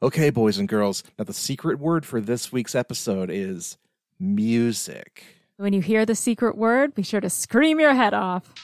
Okay, boys and girls. Now, the secret word for this week's episode is music. When you hear the secret word, be sure to scream your head off.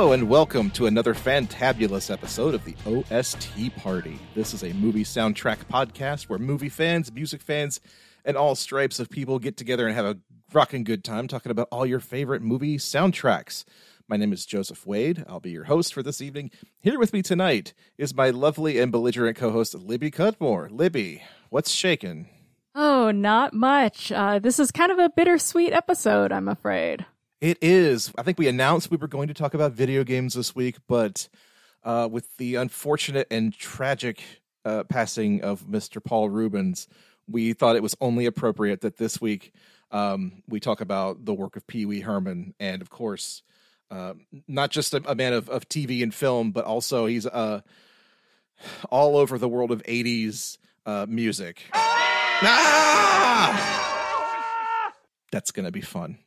Hello, and welcome to another fantabulous episode of the OST Party. This is a movie soundtrack podcast where movie fans, music fans, and all stripes of people get together and have a rocking good time talking about all your favorite movie soundtracks. My name is Joseph Wade. I'll be your host for this evening. Here with me tonight is my lovely and belligerent co host, Libby Cudmore. Libby, what's shaking? Oh, not much. Uh, this is kind of a bittersweet episode, I'm afraid. It is. I think we announced we were going to talk about video games this week, but uh, with the unfortunate and tragic uh, passing of Mr. Paul Reubens, we thought it was only appropriate that this week um, we talk about the work of Pee Wee Herman, and of course, uh, not just a, a, man of, of TV and film, but also he's uh, all over the world of '80s uh, music. Ah! That's gonna be fun.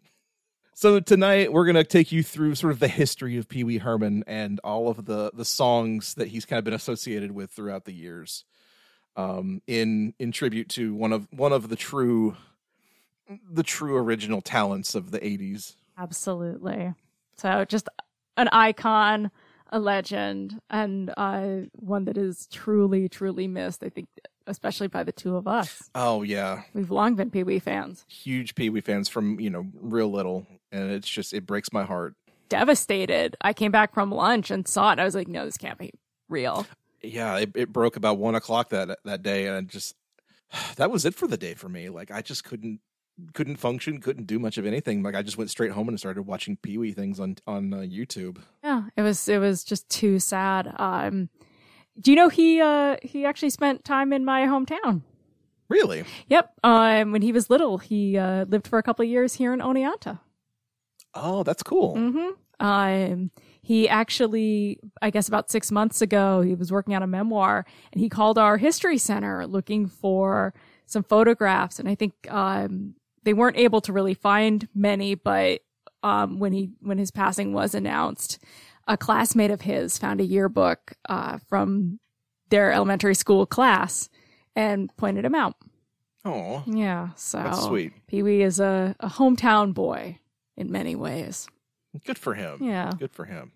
So tonight we're gonna take you through sort of the history of Pee Wee Herman and all of the the songs that he's kind of been associated with throughout the years, um, in in tribute to one of one of the true the true original talents of the '80s. Absolutely. So just an icon, a legend, and uh, one that is truly truly missed. I think especially by the two of us. Oh yeah, we've long been Pee Wee fans. Huge Pee Wee fans from you know real little, and it's just it breaks my heart. Devastated. I came back from lunch and saw it. I was like, no, this can't be real. Yeah, it, it broke about one o'clock that that day, and I just that was it for the day for me. Like I just couldn't couldn't function, couldn't do much of anything. Like I just went straight home and started watching Pee Wee things on on uh, YouTube. Yeah, it was it was just too sad. Um, do you know he uh he actually spent time in my hometown? Really? Yep. Um, when he was little, he uh, lived for a couple of years here in Oneonta. Oh, that's cool. Mm-hmm. Um, he actually, I guess, about six months ago, he was working on a memoir, and he called our history center looking for some photographs. And I think um, they weren't able to really find many, but um, when he when his passing was announced, a classmate of his found a yearbook uh, from their elementary school class and pointed him out. Oh, yeah. So that's sweet. Pee Wee is a, a hometown boy in many ways. Good for him. Yeah. Good for him.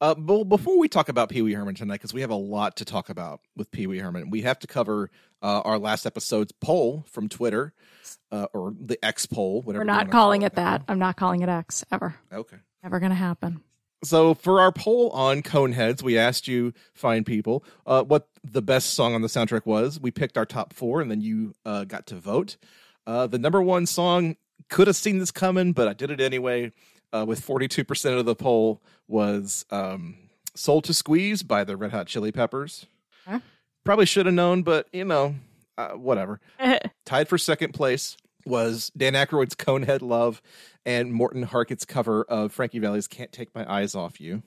Uh, but before we talk about Pee Wee Herman tonight, because we have a lot to talk about with Pee Wee Herman, we have to cover uh, our last episode's poll from Twitter, uh, or the X poll, whatever. We're not calling it, it that. I'm not calling it X ever. Okay. Never going to happen. So for our poll on Coneheads, we asked you fine people uh, what the best song on the soundtrack was. We picked our top four, and then you uh, got to vote. Uh, the number one song could have seen this coming, but I did it anyway. Uh, with forty-two percent of the poll was um, "Soul to Squeeze" by the Red Hot Chili Peppers. Huh? Probably should have known, but you know, uh, whatever. Tied for second place was Dan Aykroyd's Conehead Love and Morten Harket's cover of Frankie Valli's Can't Take My Eyes Off You.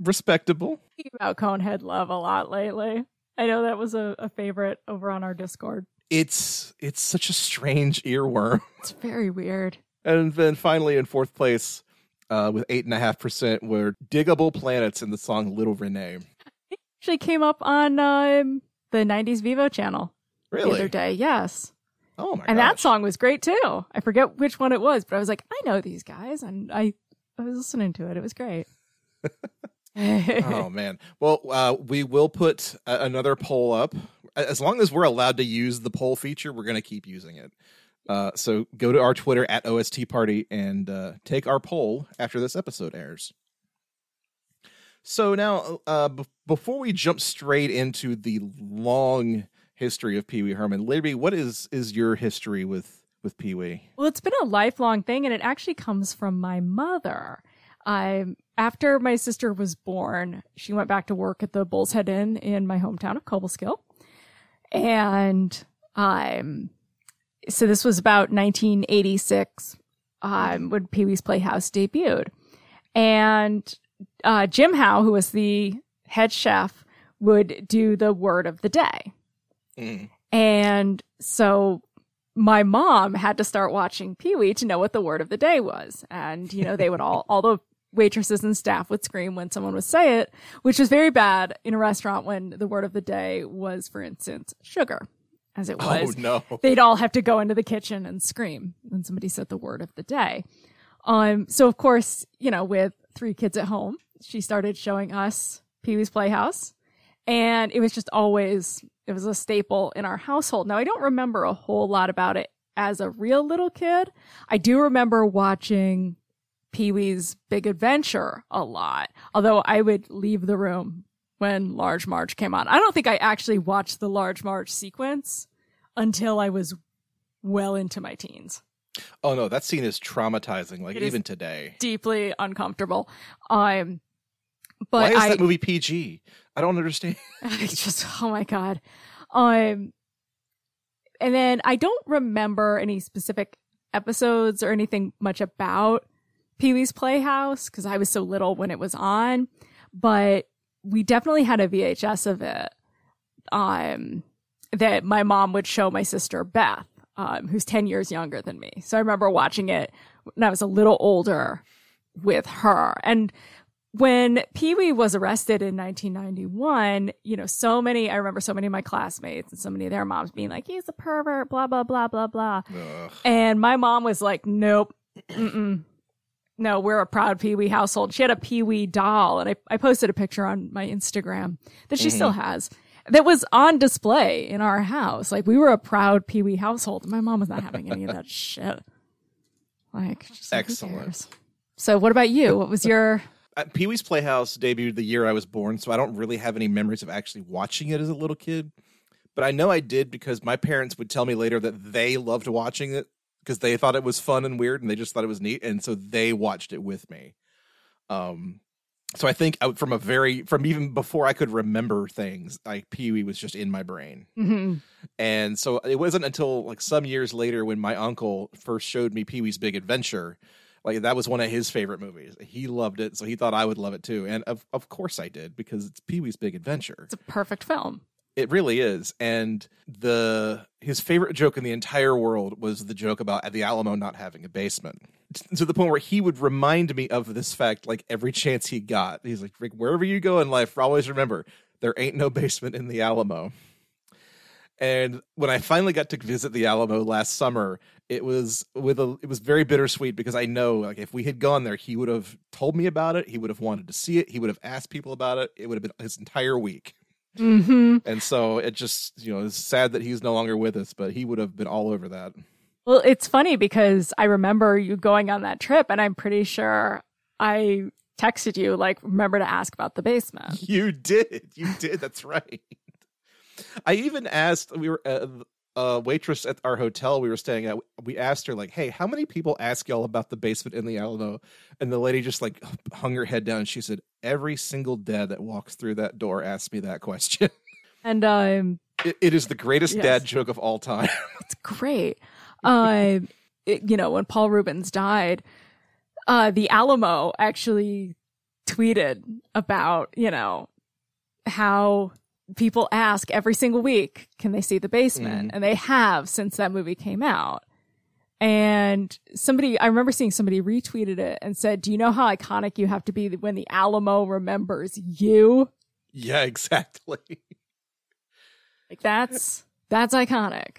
Respectable. About Conehead Love a lot lately. I know that was a, a favorite over on our Discord. It's it's such a strange earworm. It's very weird. And then finally in fourth place, uh, with eight and a half percent were Digable Planets in the song Little Renee. It actually came up on um, the '90s Vevo channel really? the other day. Yes. Oh my! And gosh. that song was great too. I forget which one it was, but I was like, I know these guys, and I I was listening to it. It was great. oh man! Well, uh, we will put a- another poll up as long as we're allowed to use the poll feature. We're going to keep using it. Uh, so go to our Twitter at OST Party and uh, take our poll after this episode airs. So now, uh, b- before we jump straight into the long history of Pee Wee Herman. Libby, what is is your history with with Pee Wee? Well, it's been a lifelong thing, and it actually comes from my mother. I after my sister was born, she went back to work at the Bull's Head Inn in my hometown of Cobleskill, and um, so this was about 1986 um, when Pee Wee's Playhouse debuted, and uh, Jim Howe, who was the head chef, would do the word of the day. Mm. And so my mom had to start watching Pee Wee to know what the word of the day was. And, you know, they would all, all the waitresses and staff would scream when someone would say it, which was very bad in a restaurant when the word of the day was, for instance, sugar, as it was. Oh no. They'd all have to go into the kitchen and scream when somebody said the word of the day. Um, so of course, you know, with three kids at home, she started showing us Pee Wee's Playhouse. And it was just always, it was a staple in our household. Now, I don't remember a whole lot about it as a real little kid. I do remember watching Pee Wee's Big Adventure a lot, although I would leave the room when Large Marge came on. I don't think I actually watched the Large Marge sequence until I was well into my teens. Oh no, that scene is traumatizing. Like It even today. Deeply uncomfortable. Um, but Why is I, that movie PG? I don't understand. it's just oh my god um and then i don't remember any specific episodes or anything much about pee-wee's playhouse because i was so little when it was on but we definitely had a vhs of it um that my mom would show my sister beth um, who's 10 years younger than me so i remember watching it when i was a little older with her and when Pee Wee was arrested in 1991, you know, so many, I remember so many of my classmates and so many of their moms being like, he's a pervert, blah, blah, blah, blah, blah. Ugh. And my mom was like, nope. No, we're a proud Pee Wee household. She had a Pee Wee doll, and I, I posted a picture on my Instagram that she still has that was on display in our house. Like, we were a proud Pee Wee household. My mom was not having any of that shit. Like, like, Excellent. cares? So, what about you? What was your Uh, Pee Wee's Playhouse debuted the year I was born, so I don't really have any memories of actually watching it as a little kid. But I know I did because my parents would tell me later that they loved watching it because they thought it was fun and weird and they just thought it was neat, and so they watched it with me. Um, so I think from a very from even before I could remember things, like Pee Wee was just in my brain. Mhm. And so it wasn't until like some years later when my uncle first showed me Pee Wee's Big Adventure. Like that was one of his favorite movies. He loved it, so he thought I would love it too. And of of course I did because it's Pee Wee's Big Adventure. It's a perfect film. It really is. And the his favorite joke in the entire world was the joke about the Alamo not having a basement. To the point where he would remind me of this fact like every chance he got. He's like, Rick, wherever you go in life, always remember there ain't no basement in the Alamo. And when I finally got to visit the Alamo last summer, it was with a it was very bittersweet because I know like if we had gone there, he would have told me about it. He would have wanted to see it. He would have asked people about it. It would have been his entire week. Mm-hmm. And so it just, you know, it's sad that he's no longer with us, but he would have been all over that. Well, it's funny because I remember you going on that trip, and I'm pretty sure I texted you like, "Remember to ask about the basement." You did. You did. That's right. I even asked, we were, uh, a waitress at our hotel we were staying at, we asked her, like, hey, how many people ask y'all about the basement in the Alamo? And the lady just like hung her head down. And she said, every single dad that walks through that door asks me that question. And um, it, it is the greatest Yes. dad joke of all time. it's great. Uh, it- you know, when Paul Reubens died, uh, the Alamo actually tweeted about, you know, how people ask every single week, can they see the basement? Mm-hmm. And they have since that movie came out. And somebody, I remember seeing somebody retweeted it and said, Do you know how iconic you have to be when the Alamo remembers you? yeah, exactly. Like that's, that's iconic.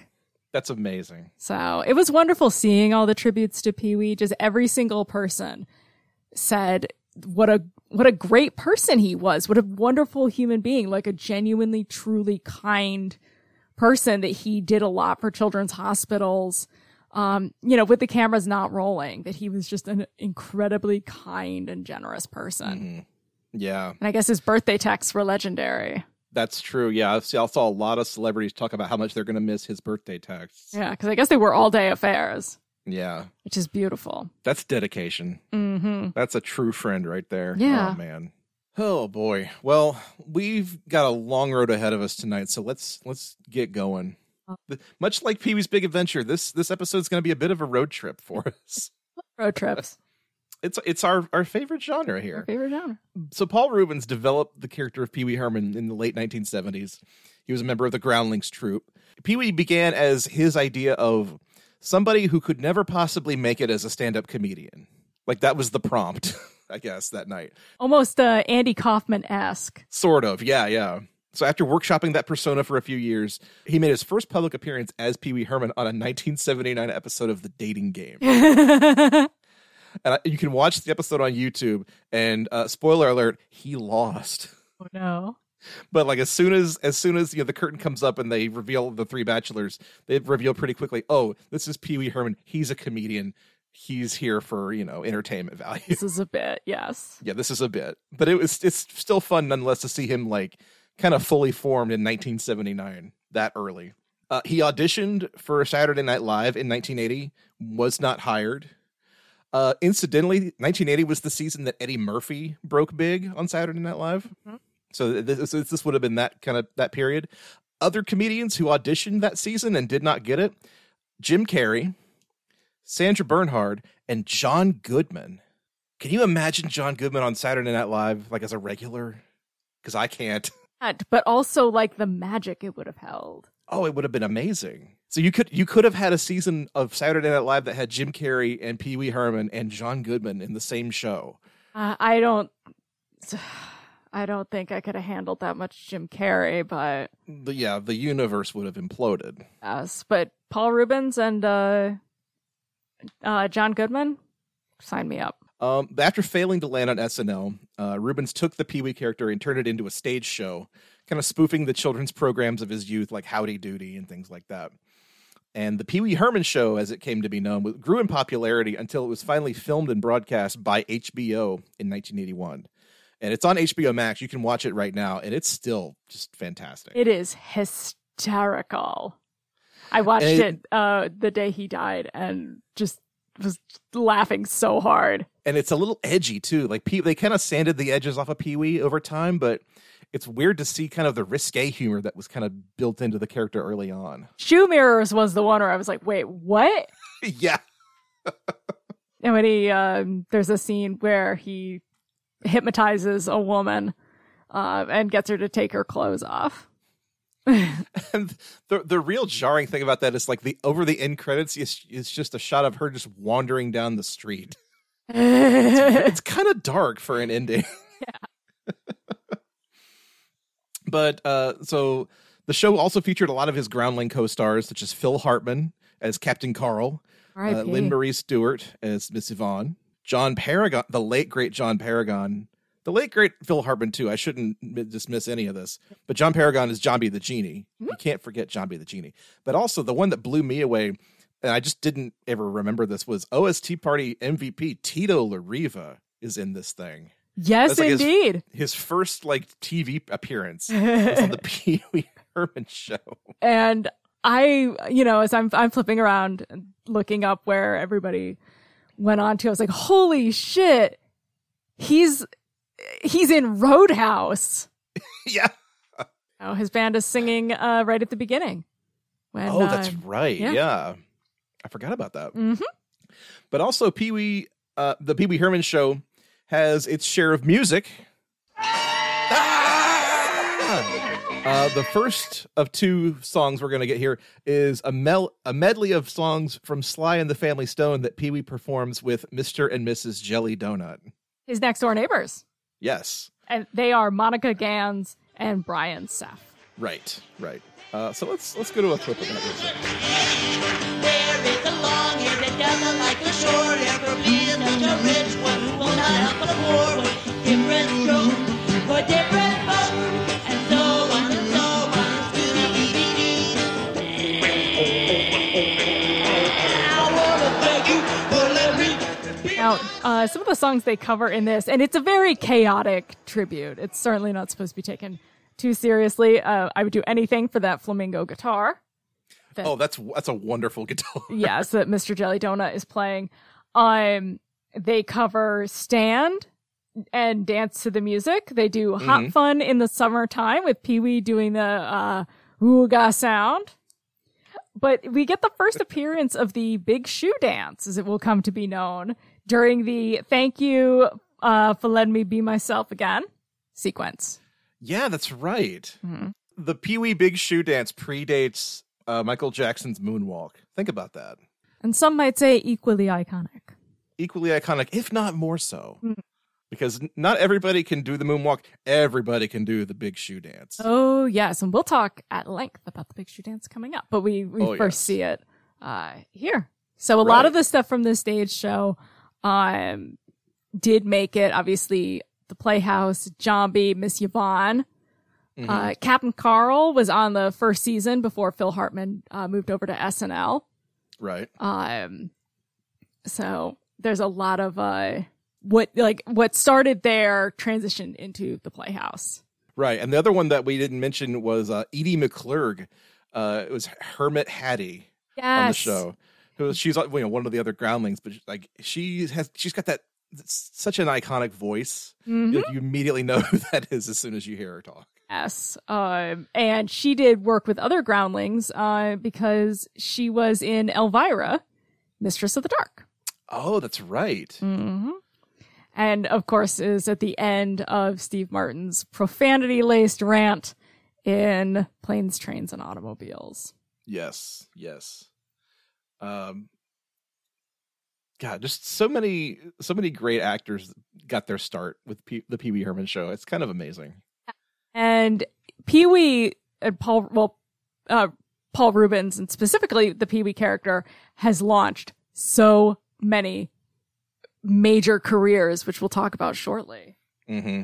That's amazing. So it was wonderful seeing all the tributes to Pee Wee. Just every single person said what a what a great person he was. What a wonderful human being. Like a genuinely, truly kind person that he did a lot for children's hospitals. Um, you know, with the cameras not rolling, that he was just an incredibly kind and generous person. Mhm. Yeah. And I guess his birthday texts were legendary. That's true. Yeah, I saw a lot of celebrities talk about how much they're going to miss his birthday texts. Yeah, because I guess they were all day affairs, Yeah, which is beautiful. that's dedication. hmm That's a true friend right there. Yeah. Oh man. Oh boy. Well, we've got a long road ahead of us tonight, so let's let's get going. Oh. The- Much like Pee Wee's Big Adventure, this this episode's going to be a bit of a road trip for us. Road trips. It's it's our our favorite genre here. Our favorite genre. So Paul Reubens developed the character of Pee Wee Herman in the late 1970s. He was a member of the Groundlings troupe. Pee Wee began as his idea of somebody who could never possibly make it as a stand-up comedian. Like that was the prompt, I guess, that night. Almost uh, Andy Kaufman esque. Sort of, yeah, yeah. So after workshopping that persona for a few years, he made his first public appearance as Pee Wee Herman on a 1979 episode of The Dating Game. and you can watch the episode on YouTube. And uh, spoiler alert, he lost. Oh no! But like as soon as as soon as you know the curtain comes up and they reveal the three bachelors, they reveal pretty quickly. Oh, this is Pee Wee Herman. He's a comedian. He's here for you know entertainment value. This is a bit, yes. Yeah, this is a bit, but it was it's still fun nonetheless to see him like kind of fully formed in 1979 that early. Uh, he auditioned for Saturday Night Live in 1980, was not hired. Uh, incidentally, 1980 was the season that Eddie Murphy broke big on Saturday Night Live. Mm-hmm. So this, this would have been that kind of that period. Other comedians who auditioned that season and did not get it: Jim Carrey, Sandra Bernhard, and John Goodman. Can you imagine John Goodman on Saturday Night Live like as a regular? Because I can't. but also like the magic it would have held. Oh, it would have been amazing. So you could you could have had a season of Saturday Night Live that had Jim Carrey and Pee Wee Herman and John Goodman in the same show. Uh, I don't. I don't think I could have handled that much Jim Carrey, but the, yeah, the universe would have imploded. Yes, but Paul Reubens and uh, uh, John Goodman, sign me up. Um, after failing to land on SNL, uh, Reubens took the Pee Wee character and turned it into a stage show, kind of spoofing the children's programs of his youth, like Howdy Doody and things like that. And the Pee Wee Herman show, as it came to be known, grew in popularity until it was finally filmed and broadcast by HBO in 1981. And it's on HBO Max. You can watch it right now, and it's still just fantastic. It is hysterical. I watched it, it uh, the day he died and just was laughing so hard. And it's a little edgy too. Like Pee, they kind of sanded the edges off of Pee Wee over time, but it's weird to see kind of the risque humor that was kind of built into the character early on. Shoe Mirrors was the one where I was like, wait, what? yeah. and when he, um, there's a scene where he hypnotizes a woman uh, and gets her to take her clothes off. and the the real jarring thing about that is like the over the end credits is is just a shot of her just wandering down the street. it's, it's kind of dark for an ending. Yeah. but uh, so the show also featured a lot of his Groundling co-stars, such as Phil Hartman as Captain Carl, uh, Lynn Marie Stewart as Miss Yvonne, John Paragon, the late great John Paragon the late great Phil Hartman too. I shouldn't dismiss any of this, but John Paragon is Jambi the Genie. Mm-hmm. You can't forget Jambi the Genie. But also the one that blew me away, and I just didn't ever remember this was OST Party MVP Tito Larriva is in this thing. Yes, like indeed. His, his, first like TV appearance was on the Pee Wee Herman show, and I, you know, as I'm I'm flipping around looking up where everybody went on to, I was like, holy shit, he's he's in Roadhouse. yeah. Oh, his band is singing uh, right at the beginning. When, oh, that's uh, right. Yeah. yeah. I forgot about that. Mm-hmm. But also, Pee Wee, uh, the Pee Wee Herman show has its share of music. Uh, the first of two songs we're going to get here is a, mel- a medley of songs from Sly and the Family Stone that Pee Wee performs with Mr. and Mrs. Jelly Donut. His next door neighbors. Yes. And they are Monica Ganas and Brian Seff. Right, right. Uh, so let's let's go to a clip of that. Uh, some of the songs they cover in this, and it's a very chaotic tribute. It's certainly not supposed to be taken too seriously. Uh, I would do anything for that flamingo guitar. That, oh, that's that's a wonderful guitar. yes, that Mr. Jelly Donut is playing. Um, they cover "Stand" and dance to the music. They do "Hot mm-hmm. Fun" in the summertime with Pee Wee doing the uh, ooga sound. But we get the first appearance of the Big Shoe Dance, as it will come to be known, during the thank you uh, for letting me be myself again sequence. Yeah, that's right. Mhm. The Pee Wee Big Shoe dance predates uh, Michael Jackson's moonwalk. Think about that. And some might say equally iconic. Equally iconic, if not more so. Mm. Because not everybody can do the moonwalk. Everybody can do the big shoe dance. Oh, yes. And we'll talk at length about the Big Shoe Dance coming up, but we, we Oh, first yes. see it uh, here. So a lot of the stuff from the stage show um, did make it. Obviously, the Playhouse, Zombie, Miss Yvonne. Mhm. Uh, Captain Carl was on the first season before Phil Hartman uh, moved over to SNL. right. Um, so there's a lot of uh, what like what started there transitioned into the Playhouse. Right. And the other one that we didn't mention was uh, Edie McClurg. Uh, it was Hermit Hattie Yes. on the show. Who she's uh, you know one of the other groundlings, but like she has she's got that such an iconic voice. Mhm. Like, you immediately know who that is as soon as you hear her talk. Yes. Um, and she did work with other groundlings uh, because she was in Elvira, Mistress of the Dark. Oh, that's right. hmm And of course, is at the end of Steve Martin's profanity laced rant in Planes, Trains, and Automobiles. Yes, yes. Um, God, just so many, so many great actors got their start with P- the Pee Wee Herman show. It's kind of amazing. And Pee Wee and Paul, well, uh, Paul Reubens and specifically the Pee Wee character has launched so many major careers, which we'll talk about shortly. Mm-hmm.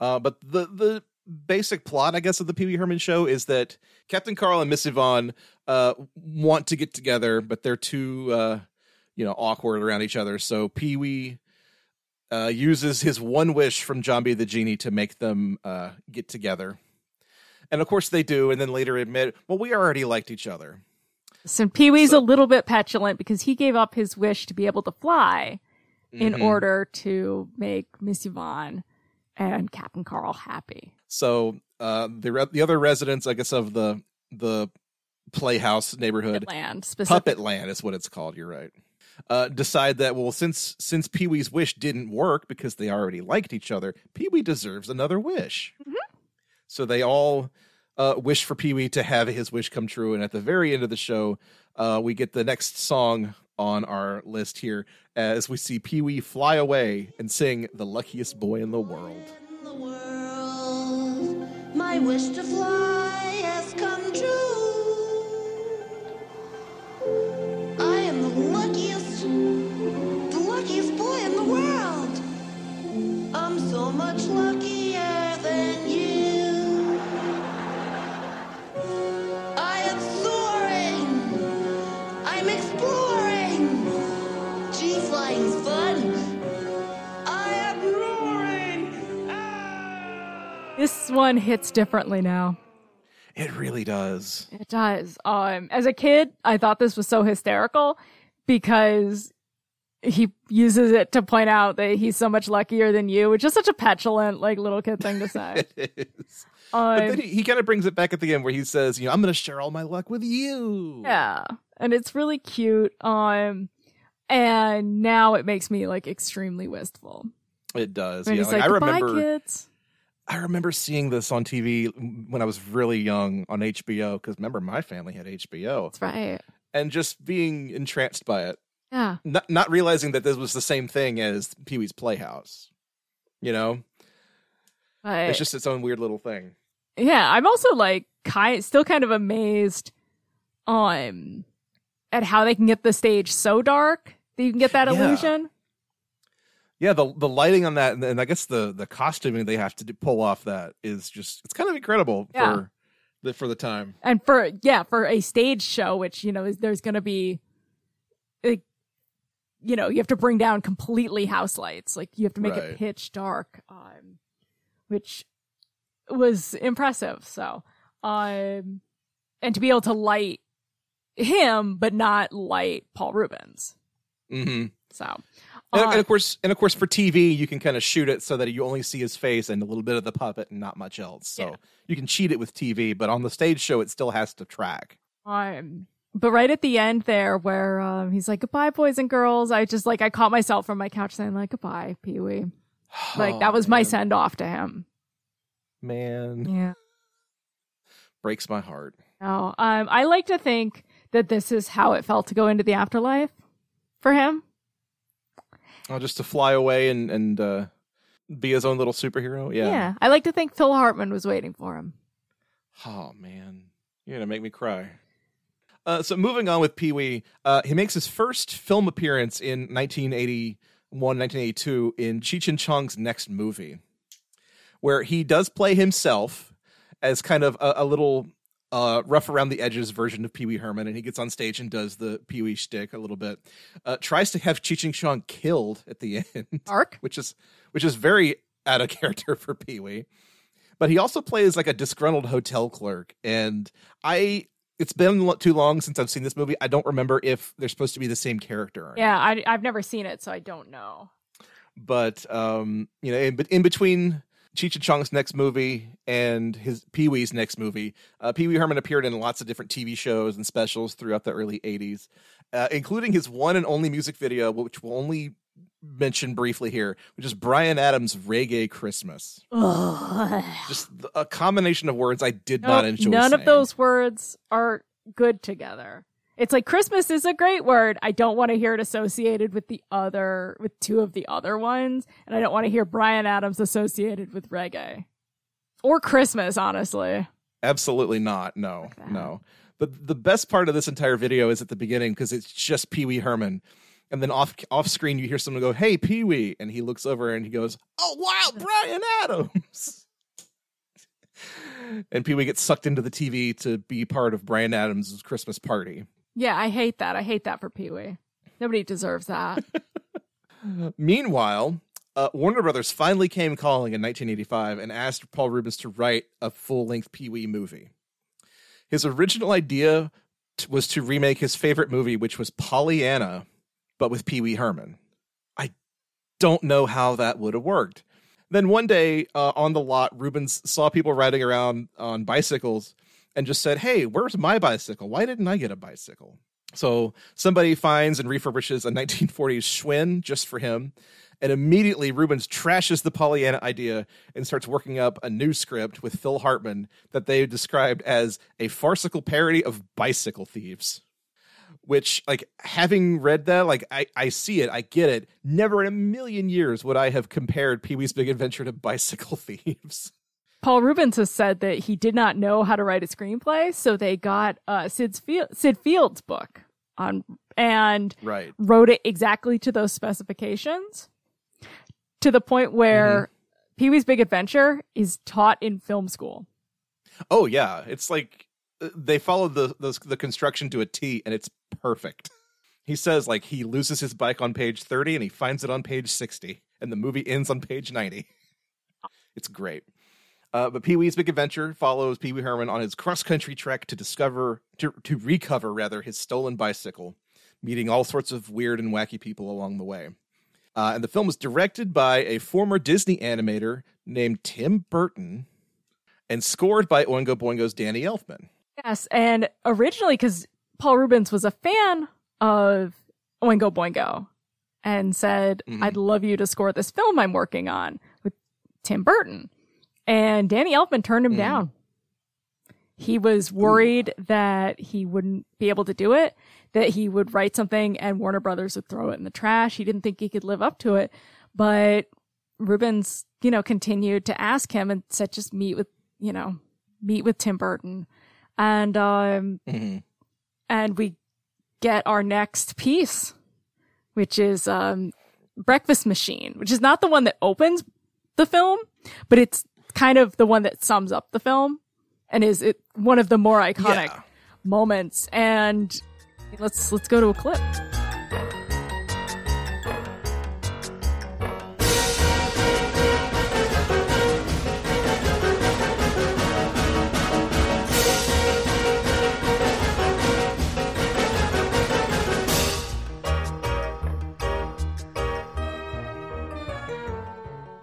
Uh, but the the basic plot, I guess, of the Pee Wee Herman show is that Captain Carl and Miss Yvonne uh, want to get together, but they're too, uh, you know, awkward around each other. So Pee Wee uh, uses his one wish from Jambi the Genie to make them uh, get together. And of course they do, and then later admit, well, we already liked each other. So Pee Wee's So- a little bit petulant because he gave up his wish to be able to fly in Mhm. order to make Miss Yvonne and Captain Carl happy. So uh, the re- the other residents, I guess, of the the Playhouse neighborhood, Land specifically. Puppet Land is what it's called. You're right. Uh, decide that well, since since Pee Wee's wish didn't work because they already liked each other, Pee Wee deserves another wish. So they all uh, wish for Pee Wee to have his wish come true, and at the very end of the show, uh, we get the next song on our list here as we see Pee Wee fly away and sing "The Luckiest Boy in the World." My wish to fly has come true. This one hits differently now. It really does. It does. Um, as a kid, I thought this was so hysterical because he uses it to point out that he's so much luckier than you, which is such a petulant, like little kid thing to say. It is. But Um, then he, he kind of brings it back at the end where he says, you know, I'm going to share all my luck with you. yeah, and it's really cute. Um, and now it makes me like extremely wistful. It does. And yeah. he's Like, like, I remember kids." I remember seeing this on TV when I was really young on HBO because remember my family had HBO That's right. and just being entranced by it. Yeah. Not not realizing that this was the same thing as Pee-wee's Playhouse. You know? But It's just its own weird little thing. yeah, I'm also like kind still kind of amazed um at how they can get the stage so dark that you can get that Yeah. illusion. Yeah, the the lighting on that, and, and I guess the the costuming they have to do, pull off that is just it's kind of incredible Yeah. for the for the time. And for yeah, for a stage show, which you know is there's going to be, like, you know, you have to bring down completely house lights, like you have to make Right. it pitch dark, um, which was impressive. So, um, and to be able to light him but not light Paul Reubens. hmm So, And, and of course, and of course, for TV, you can kind of shoot it so that you only see his face and a little bit of the puppet and not much else. So Yeah. you can cheat it with TV, but on the stage show, it still has to track. um, but right at the end there, where um, he's like, "Goodbye, boys and girls," I just like I caught myself from my couch saying like, "Goodbye, Pee Wee." Like that Oh, was my send off to him. Man, Yeah. breaks my heart. No, um, I like to think that this is how it felt to go into the afterlife for him. Oh, just to fly away and and uh, be his own little superhero. Yeah. Yeah. I like to think Phil Hartman was waiting for him. Oh man, you're gonna make me cry. Uh, so moving on with Pee Wee, uh, he makes his first film appearance in 1981, 1982 in Cheech and Chong's next movie, where he does play himself as kind of a, a little uh, rough around the edges version of Pee Wee Herman, and he gets on stage and does the Pee Wee shtick a little bit. Uh, tries to have Cheech and Chong killed at the end Ark. which is which is very out of character for Pee Wee. But he also plays like a disgruntled hotel clerk, and I. It's been too long since I've seen this movie. I don't remember if they're supposed to be the same character. Yeah, I, I've never seen it, so I don't know. But um, you know, in, in between Cheech and Chong's next movie and his Pee Wee's next movie, uh, Pee Wee Herman appeared in lots of different TV shows and specials throughout the early '80s, uh, including his one and only music video, which we'll only mention briefly here, which is Bryan Adams' "Reggae Christmas." Just a combination of words I did not enjoy. none of those words are good together. It's like Christmas is a great word. I don't want to hear it associated with the other, with two of the other ones. And I don't want to hear Bryan Adams associated with reggae or Christmas, honestly. Absolutely not. No, no. But the best part of this entire video is at the beginning because it's just Pee Wee Herman. And then off off screen, you hear someone go, "Hey, Pee Wee," and he looks over and he goes, "Oh wow, Bryan Adams!" and Pee Wee gets sucked into the TV to be part of Bryan Adams' Christmas party. Yeah, I hate that. I hate that for Pee Wee. Nobody deserves that. Meanwhile, uh, Warner Brothers finally came calling in 1985 and asked Paul Reubens to write a full length Pee Wee movie. His original idea t- was to remake his favorite movie, which was Pollyanna, but with Pee Wee Herman. I don't know how that would have worked. Then one day uh, on the lot, Reubens saw people riding around on bicycles and just said, Hey, where's my bicycle? Why didn't I get a bicycle? So somebody finds and refurbishes a 1940s Schwinn just for him. And immediately Reubens trashes the Pollyanna idea and starts working up a new script with Phil Hartman that they described as a farcical parody of bicycle thieves. Which, like, having read that, like, I, I see it, I get it. Never in a million years would I have compared Pee Wee's Big Adventure to Bicycle Thieves. Paul Reubens has said that he did not know how to write a screenplay, so they got uh, Syd's Field, Syd Field's book on and Right. wrote it exactly to those specifications to the point where Pee Wee's Big Adventure is taught in film school. Oh, yeah. It's like uh, they followed the, the, the construction to a T and it's perfect. He says, like, he loses his bike on page 30 and he finds it on page 60, and the movie ends on page 90. It's great. Uh, but Pee Wee's Big Adventure follows Pee Wee Herman on his cross country trek to discover, to, to recover rather, his stolen bicycle, meeting all sorts of weird and wacky people along the way. Uh, and the film was directed by a former Disney animator named Tim Burton and scored by Oingo Boingo's Danny Elfman. Yes, and originally because Paul Reubens was a fan of Oingo Boingo and said, Mhm. "I'd love you to score this film I'm working on with Tim Burton," and Danny Elfman turned him Mhm. down. He was worried that he wouldn't be able to do it, that he would write something and Warner Brothers would throw it in the trash. He didn't think he could live up to it, but Reubens, you know, continued to ask him and said, "Just meet with, you know, meet with Tim Burton." And um Mhm. and we get our next piece, which is um, Breakfast Machine, which is not the one that opens the film, but it's kind of the one that sums up the film and is it one of the more iconic Yeah. moments. And let's let's go to a clip.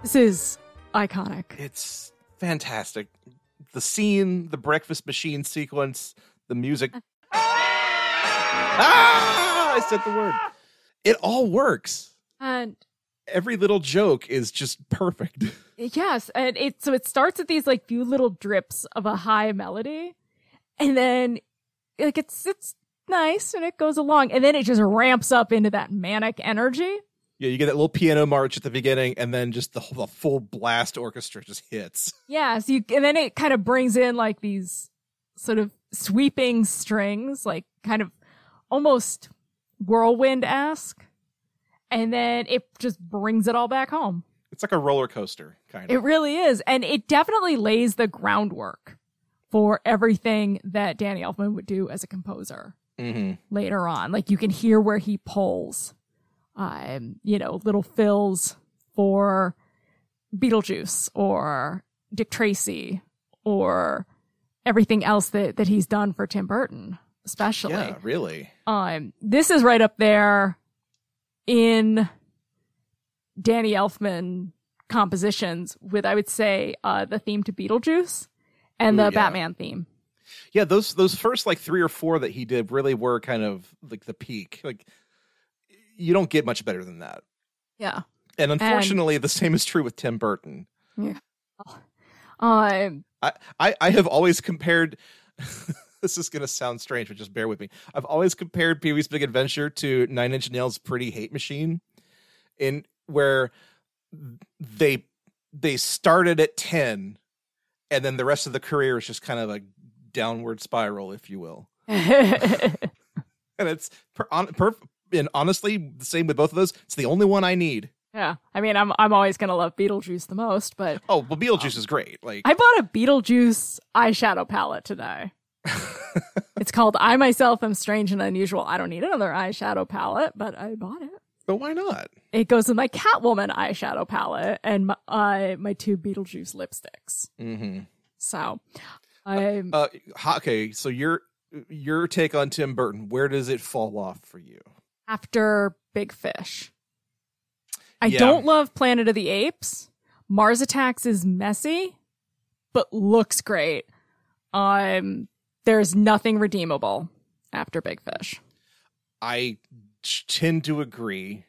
This is iconic. It's fantastic. The scene, the breakfast machine sequence, the music. ah, I said the word. It all works. And Every little joke is just perfect. yes, and it so it starts with these like few little drips of a high melody, and then like it's it's nice and it goes along, and then it just ramps up into that manic energy. Yeah, you get that little piano march at the beginning, and then just the, whole- the full blast orchestra just hits. Yeah, so you, and then it kind of brings in like these sort of sweeping strings, like kind of almost whirlwind esque. And then it just brings it all back home. It's like a roller coaster, kind of. It really is. And it definitely lays the groundwork for everything that Danny Elfman would do as a composer hmm later on. Like you can hear where he pulls, um, you know, little fills for Beetlejuice or Dick Tracy or everything else that, that he's done for Tim Burton, especially. Yeah, really. Um, this is right up there in Danny Elfman compositions with, I would say, uh, the theme to Beetlejuice and Ooh, the yeah. Batman theme. Yeah, those those first like three or four that he did really were kind of like the peak. Like you don't get much better than that. Yeah. And unfortunately, the same is true with Tim Burton. Um, I, I, I have always compared. this is going to sound strange, but just bear with me. I've always compared Pee Wee's Big Adventure to Nine Inch Nails' Pretty Hate Machine, in where they they started at ten, and then the rest of the career is just kind of a downward spiral, if you will. And it's per, on, per, and honestly the same with both of those. It's the only one I need. yeah. I mean, I'm, I'm always going to love Beetlejuice the most, but Oh, well, Beetlejuice is great. Like I bought a Beetlejuice eyeshadow palette today. it's called I Myself Am Strange and Unusual. I don't need another eyeshadow palette, but I bought it. but why not? It goes with my Catwoman eyeshadow palette and my, uh, my two Beetlejuice lipsticks. hmm So, I'm Uh, okay, so your your take on Tim Burton, where does it fall off for you? After Big Fish. I Yeah. don't love Planet of the Apes. Mars Attacks is messy, but looks great. Um, there's nothing redeemable after Big Fish. I tend to agree.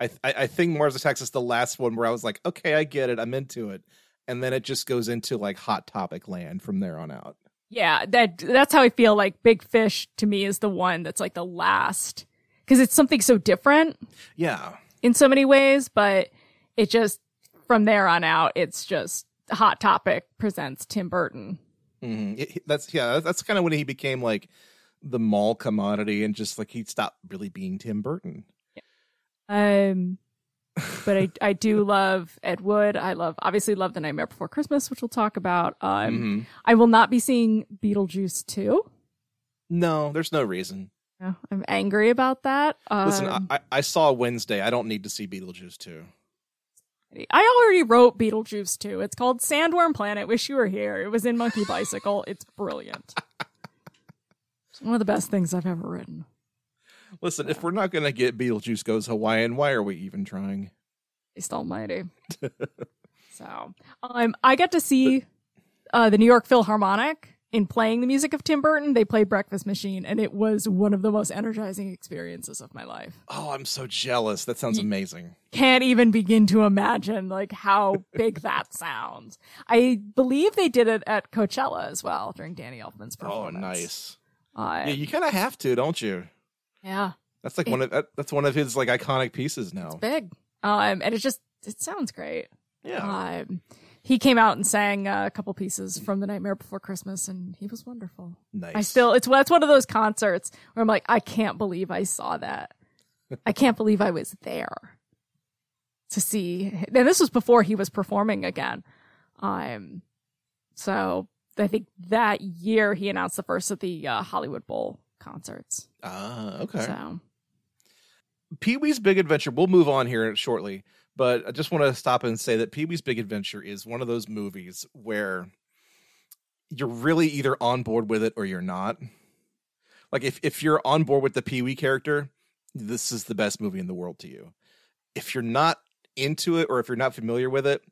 I, th- I I think Mars Attacks is the last one where I was like, okay, I get it, I'm into it, and then it just goes into like hot topic land from there on out. Yeah, that that's how I feel like Big Fish to me is the one that's like the last because it's something so different Yeah, in so many ways, but it just from there on out it's just Hot Topic presents Tim Burton. hmm that's yeah, that's kind of when he became like the mall commodity, and just like he stopped really being Tim Burton. Um, but I I do love Ed Wood. I love obviously love The Nightmare Before Christmas, which we'll talk about. Um, Mhm. I will not be seeing Beetlejuice two. No, there's no reason. Yeah, I'm angry about that. Um, Listen, I, I saw Wednesday. I don't need to see Beetlejuice too. I already wrote Beetlejuice 2. It's called Sandworm Planet. Wish you were here. It was in Monkey Bicycle. It's brilliant. It's one of the best things I've ever written. Listen, if we're not gonna get Beetlejuice goes Hawaiian, why are we even trying? Christ Almighty. so, um, I got to see uh, the New York Philharmonic in playing the music of Tim Burton. They played Breakfast Machine, and it was one of the most energizing experiences of my life. Oh, I'm so jealous. That sounds amazing. Can't even begin to imagine like how big that sounds. I believe they did it at Coachella as well during Danny Elfman's performance. Oh, nice. Uh, Yeah, you kind of have to, don't you? yeah, That's like one of that, that's one of his like iconic pieces now. big. Um, and it just it sounds great. Yeah. Um, he came out and sang uh, a couple pieces from The Nightmare Before Christmas, and he was wonderful. Nice. I still, it's that's one of those concerts where I'm like, I can't believe I saw that. I can't believe I was there to see. And this was before he was performing again. Um, so I think that year he announced the first of the uh, Hollywood Bowl concerts. Ah, okay. So Pee Wee's Big Adventure. We'll move on here shortly, but I just want to stop and say that Pee Wee's Big Adventure is one of those movies where you're really either on board with it or you're not. Like if if you're on board with the Pee Wee character, this is the best movie in the world to you. If you're not into it or if you're not familiar with it,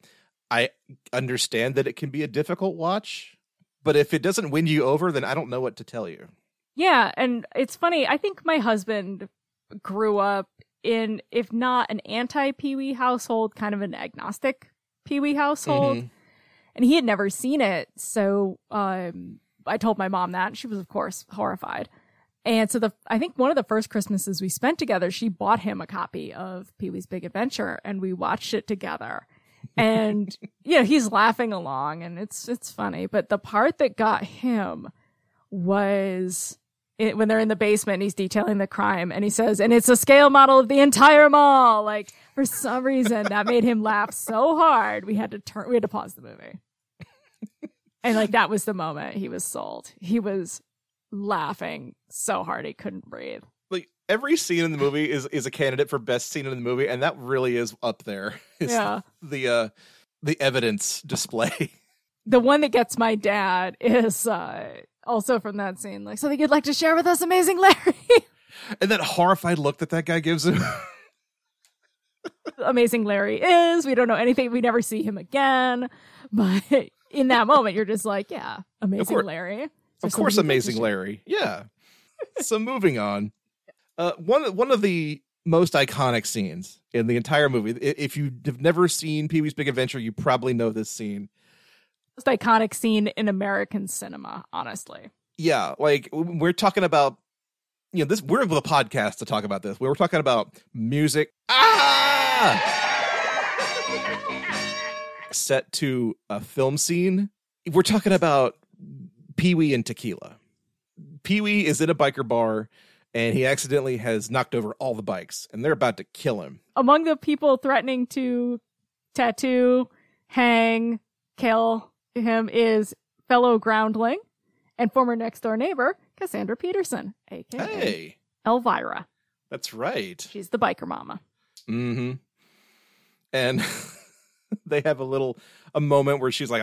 I understand that it can be a difficult watch, but if it doesn't win you over, then I don't know what to tell you. Yeah, and it's funny. I think my husband grew up in, if not an anti Pee Wee household, kind of an agnostic Pee Wee household. Mhm. And he had never seen it. So um, I told my mom that. And she was, of course, horrified. And so the I think one of the first Christmases we spent together, she bought him a copy of Pee Wee's Big Adventure, and we watched it together. And you know he's laughing along, and it's it's funny. But the part that got him was it, when they're in the basement and he's detailing the crime and he says, and it's a scale model of the entire mall. Like for some reason that made him laugh so hard we had to turn, we had to pause the movie. and like that was the moment he was sold. He was laughing so hard he couldn't breathe. Like every scene in the movie is is a candidate for best scene in the movie, and that really is up there. It's Yeah. the uh the evidence display. The one that gets my dad is uh also from that scene. Like, something you'd like to share with us, amazing Larry. and that horrified look that that guy gives him. amazing Larry is. We don't know anything. We never see him again. But in that moment, you're just like, yeah, amazing course- Larry. Of course, amazing? Larry. Yeah. so moving on, uh, one one of the most iconic scenes in the entire movie. If you have never seen Pee Wee's Big Adventure, you probably know this scene. Most iconic scene in American cinema, honestly. Yeah, like we're talking about. You know, this we're with a podcast to talk about this. We were talking about music. Ah! Set to a film scene. We're talking about Pee Wee and tequila. Pee Wee is in a biker bar and he accidentally has knocked over all the bikes and they're about to kill him. Among the people threatening to tattoo, hang, kill him is fellow groundling and former next door neighbor, Cassandra Peterson, aka Hey, Elvira. that's right. She's the biker mama. Mm-hmm. And they have a little a moment where she's like,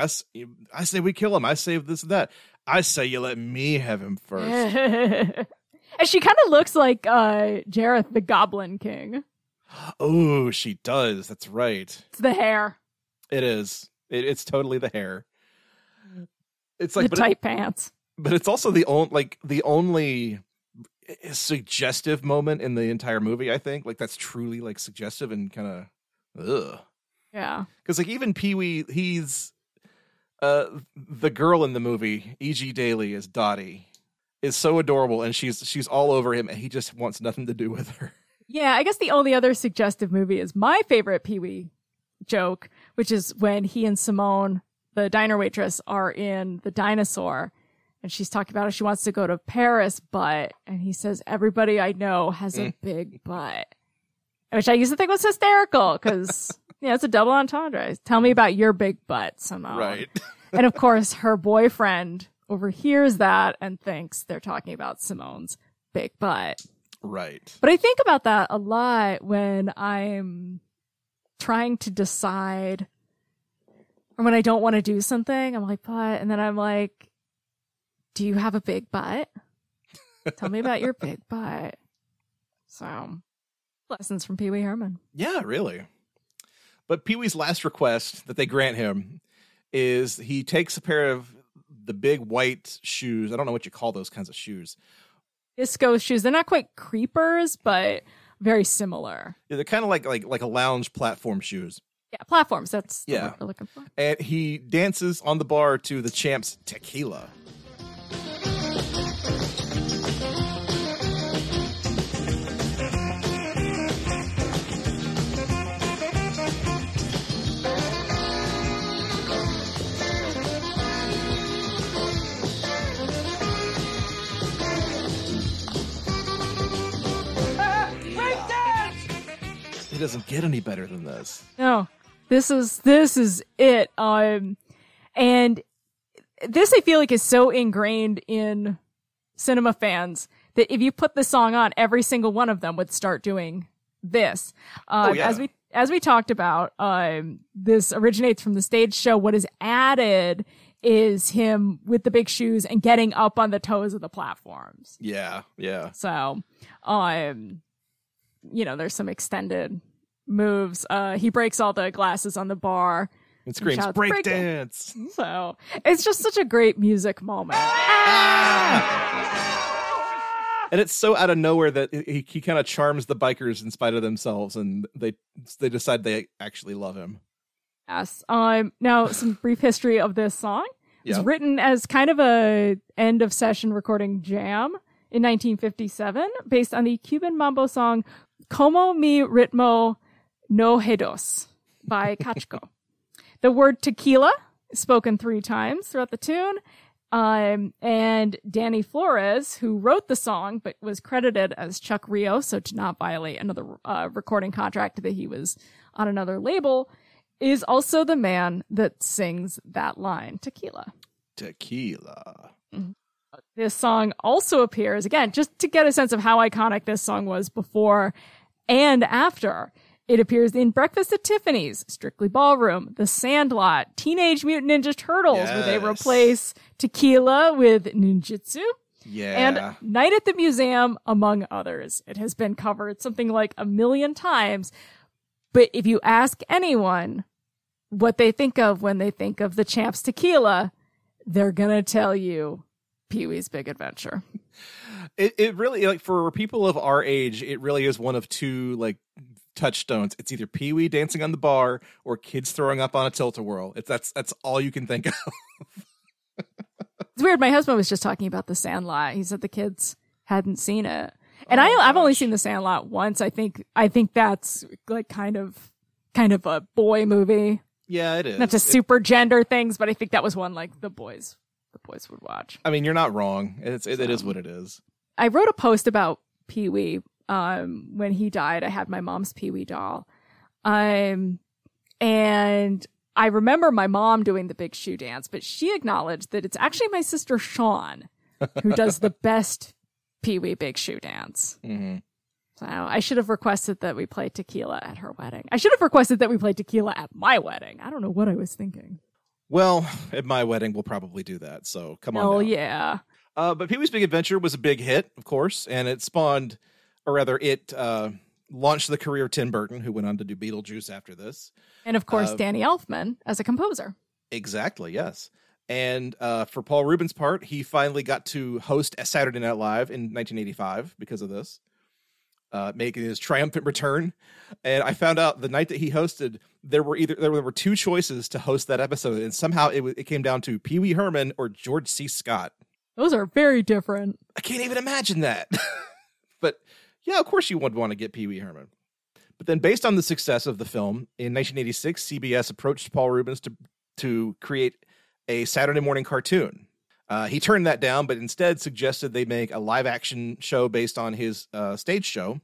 i say we kill him. I say this and that. I say you let me have him first. and she kind of looks like uh Jareth the Goblin King. oh, she does. That's right. It's the hair, It is. It, it's totally the hair. It's like, the but, it- tight pants. but it's also the only like the only suggestive moment in the entire movie. I think like that's truly like suggestive and kind of ugh. Yeah. because like even Pee Wee, he's uh the girl in the movie, E.G. Daily is Dottie, is so adorable, and she's she's all over him, and he just wants nothing to do with her. Yeah, I guess the only other suggestive movie is my favorite Pee Wee joke, which is when he and Simone, the diner waitress, are in the dinosaur. And she's talking about how she wants to go to Paris, but, and he says, everybody I know has a mm. big butt. Which I used to think was hysterical because, yeah, it's a double entendre. Tell me about your big butt, Simone. Right. And of course, her boyfriend overhears that and thinks they're talking about Simone's big butt. right. But I think about that a lot when I'm trying to decide or when I don't want to do something. I'm like, but, and then I'm like, do you have a big butt? Tell me about your big butt. So, lessons from Pee Wee Herman. Yeah, really. But Pee Wee's last request that they grant him is he takes a pair of the big white shoes. I don't know what you call those kinds of shoes. Disco shoes. They're not quite creepers, but very similar. Yeah, they're kind of like like like a lounge platform shoes. Yeah, platforms. That's Yeah. word we're looking for. And he dances on the bar to the champ's tequila. It doesn't get any better than this. No, this is this is it. Um, and this I feel like is so ingrained in cinema fans that if you put the song on, every single one of them would start doing this. Um, Oh, yeah. As we as we talked about, um, this originates from the stage show. What is added is him with the big shoes and getting up on the toes of the platforms. Yeah, yeah. So, um, you know, there's some extended moves. Uh, he breaks all the glasses on the bar. And screams shouts, break "Break dance. So it's just such a great music moment. Ah! and it's so out of nowhere that he, he kind of charms the bikers in spite of themselves, and they they decide they actually love him. Yes. Um. Now, some brief history of this song. It's Yeah. written as kind of a end of session recording jam in 1957, based on the Cuban mambo song "Como mi ritmo no hedos" by Kachko. the word tequila is spoken three times throughout the tune. Um, and Danny Flores, who wrote the song but was credited as Chuck Rio, so to not violate another uh, recording contract that he was on another label, is also the man that sings that line, tequila. Tequila. This song also appears, again, just to get a sense of how iconic this song was before and after. It appears in Breakfast at Tiffany's, Strictly Ballroom, The Sandlot, Teenage Mutant Ninja Turtles, where they replace tequila with ninjutsu, Yeah. and Night at the Museum, among others. It has been covered something like a million times. But if you ask anyone what they think of when they think of the Champs Tequila, they're going to tell you Pee Wee's Big Adventure. it it really like for people of our age, it really is one of two like touchstones. It's either Pee Wee dancing on the bar or kids throwing up on a tilt a whirl. It's that's that's all you can think of. It's weird. My husband was just talking about The Sandlot. He said the kids hadn't seen it. And I, Oh, I've only seen The Sandlot once. I think, I think that's like kind of, kind of a boy movie. yeah, it is. Not to It- super gender things, but I think that was one like the boys, the boys would watch. I mean, you're not wrong. It's it, it is what it is. I wrote a post about Pee Wee um, when he died. I had my mom's Pee Wee doll. Um, and I remember my mom doing the big shoe dance, but she acknowledged that it's actually my sister Sean who does the best Pee Wee big shoe dance. hmm So I should have requested that we play tequila at her wedding. I should have requested that we play tequila at my wedding. I don't know what I was thinking. Well, at my wedding, we'll probably do that. So come on. Oh, yeah. Uh, but Pee Wee's Big Adventure was a big hit, of course, and it spawned, or rather, it uh, launched the career of Tim Burton, who went on to do Beetlejuice after this. And of course, Uh, Danny Elfman as a composer. Exactly, yes. And uh, for Paul Reubens' part, he finally got to host a Saturday Night Live in 1985 because of this, uh, making his triumphant return. And I found out the night that he hosted, there were either there were two choices to host that episode, and somehow it, it came down to Pee Wee Herman or George C. Scott. Those are very different. I can't even imagine that. yeah, of course you would want to get Pee Wee Herman. But then, based on the success of the film in 1986, CBS approached Paul Reubens to to create a Saturday morning cartoon. Uh, he turned that down, but instead suggested they make a live action show based on his uh, stage show,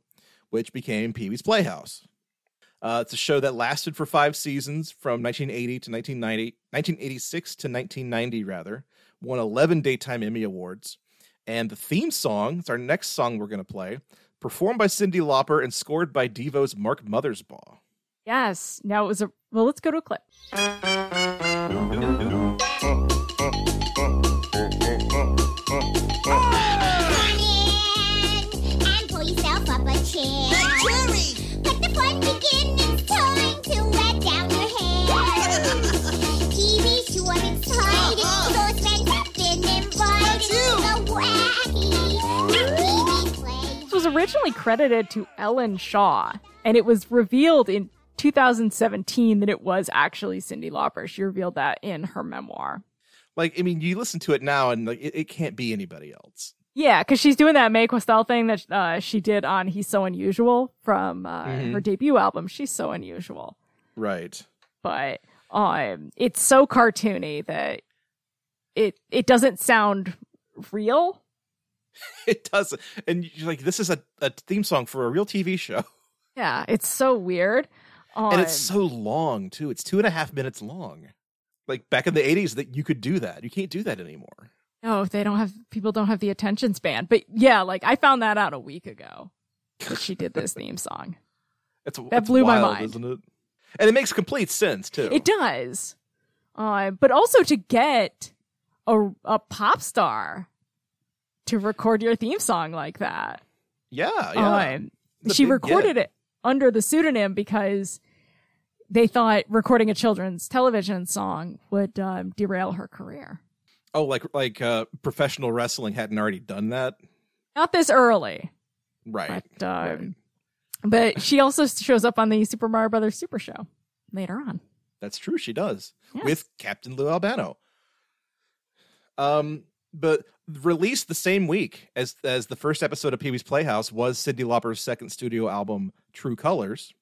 which became Pee Wee's Playhouse. Uh, it's a show that lasted for five seasons from 1980 to 1990, 1986 to 1990, rather. Won 11 Daytime Emmy Awards. And the theme song, it's our next song we're going to play, performed by Cyndi Lauper and scored by Devo's Mark Mothersbaugh. Yes. Now it was a well. Let's go to a clip. and pull yourself up a chair. Jerry! Let the fun begin. Originally credited to Ellen Shaw, and it was revealed in 2017 that it was actually Cyndi Lauper. She revealed that in her memoir. Like, I mean, you listen to it now and like, it, it can't be anybody else. Yeah, because she's doing that Mae Questel thing that uh, she did on "He's So Unusual" from uh, Mhm. her debut album. She's so unusual, Right. but um, it's so cartoony that it it doesn't sound real. It does. And you're like, this is a, a theme song for a real TV show. Yeah, it's so weird. And it's so long, too. It's two and a half minutes long. Like back in the 80s, that you could do that. You can't do that anymore. No, they don't have people don't have the attention span. But yeah, like I found that out a week ago that she did this theme song. It's, That it's blew my mind. isn't it? And it makes complete sense, too. It does. Uh, but also to get a a pop star to record your theme song like that. yeah, yeah. Um, she big recorded it under the pseudonym because they thought recording a children's television song would um, derail her career. Oh, like like uh, professional wrestling hadn't already done that. Not this early, Right. but um, right. but she also shows up on the Super Mario Brothers Super Show later on. That's true. She does Yes. with Captain Lou Albano. Um, but released the same week as as the first episode of Pee Wee's Playhouse was Cyndi Lauper's second studio album, True Colors,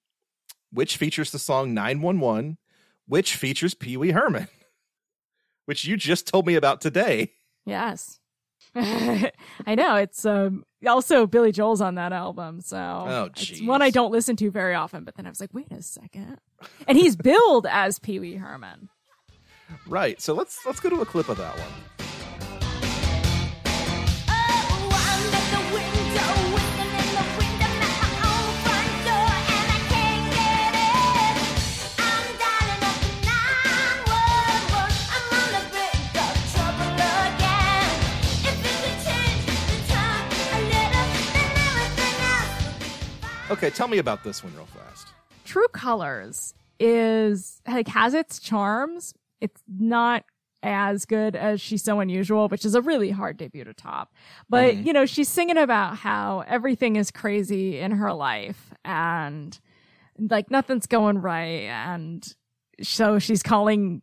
which features the song 911, which features Pee Wee Herman, which you just told me about today. Yes. I know. It's um also Billy Joel's on that album, so Oh, it's one I don't listen to very often, but then I was like, wait a second. And he's billed as Pee Wee Herman. Right. So let's let's go to a clip of that one. Okay, tell me about this one real fast. True Colors is like has its charms. It's not as good as She's So Unusual, which is a really hard debut to top. But, Mhm. you know, she's singing about how everything is crazy in her life and like nothing's going right. And so she's calling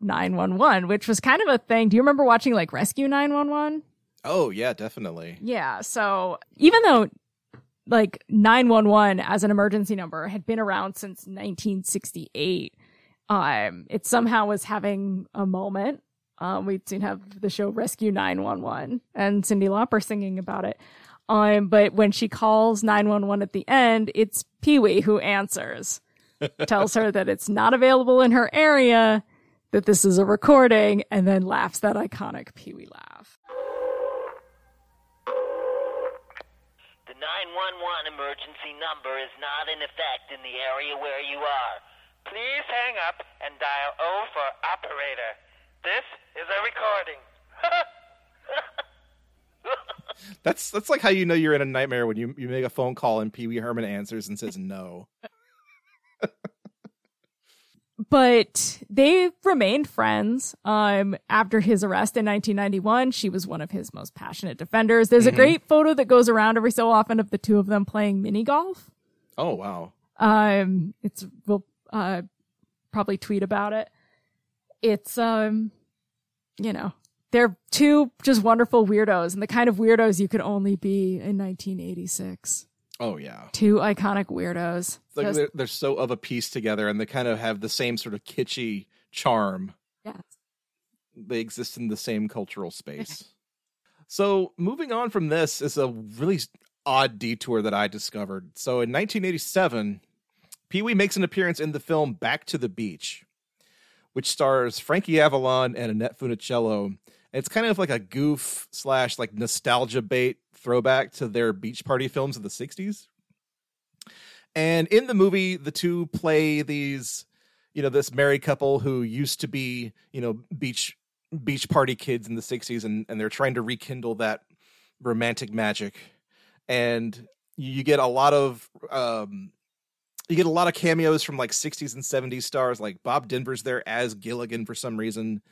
911, which was kind of a thing. Do you remember watching like Rescue 911? Oh yeah, definitely. Yeah. So even though like 911 as an emergency number had been around since 1968, um, it somehow was having a moment. Um, we'd soon have the show Rescue 911 and Cyndi Lauper singing about it. Um, but when she calls 911 at the end, it's Pee Wee who answers, tells her that it's not available in her area, that this is a recording, and then laughs that iconic Pee Wee laugh. The 911 emergency number is not in effect in the area where you are. Please hang up and dial O for operator. This is a recording. That's that's like how you know you're in a nightmare when you, you make a phone call and Pee Wee Herman answers and says no. but they remained friends um after his arrest in 1991 she was one of his most passionate defenders. There's a Mhm. great photo that goes around every so often of the two of them playing mini golf. Oh wow. um it's we'll uh probably tweet about it. It's um you know they're two just wonderful weirdos and the kind of weirdos you could only be in 1986 Oh yeah. two iconic weirdos like they're, they're so of a piece together and they kind of have the same sort of kitschy charm. yes. They exist in the same cultural space. so moving on from this is a really odd detour that I discovered. So in 1987, Pee Wee makes an appearance in the film Back to the Beach, which stars Frankie Avalon and Annette Funicello. It's kind of like a goof slash like nostalgia bait throwback to their beach party films of the 60s. And in the movie, the two play these, you know, this married couple who used to be, you know, beach beach party kids in the 60s and, and they're trying to rekindle that romantic magic. And you get a lot of um you get a lot of cameos from like 60s and 70s stars like Bob Denver's there as Gilligan for some reason.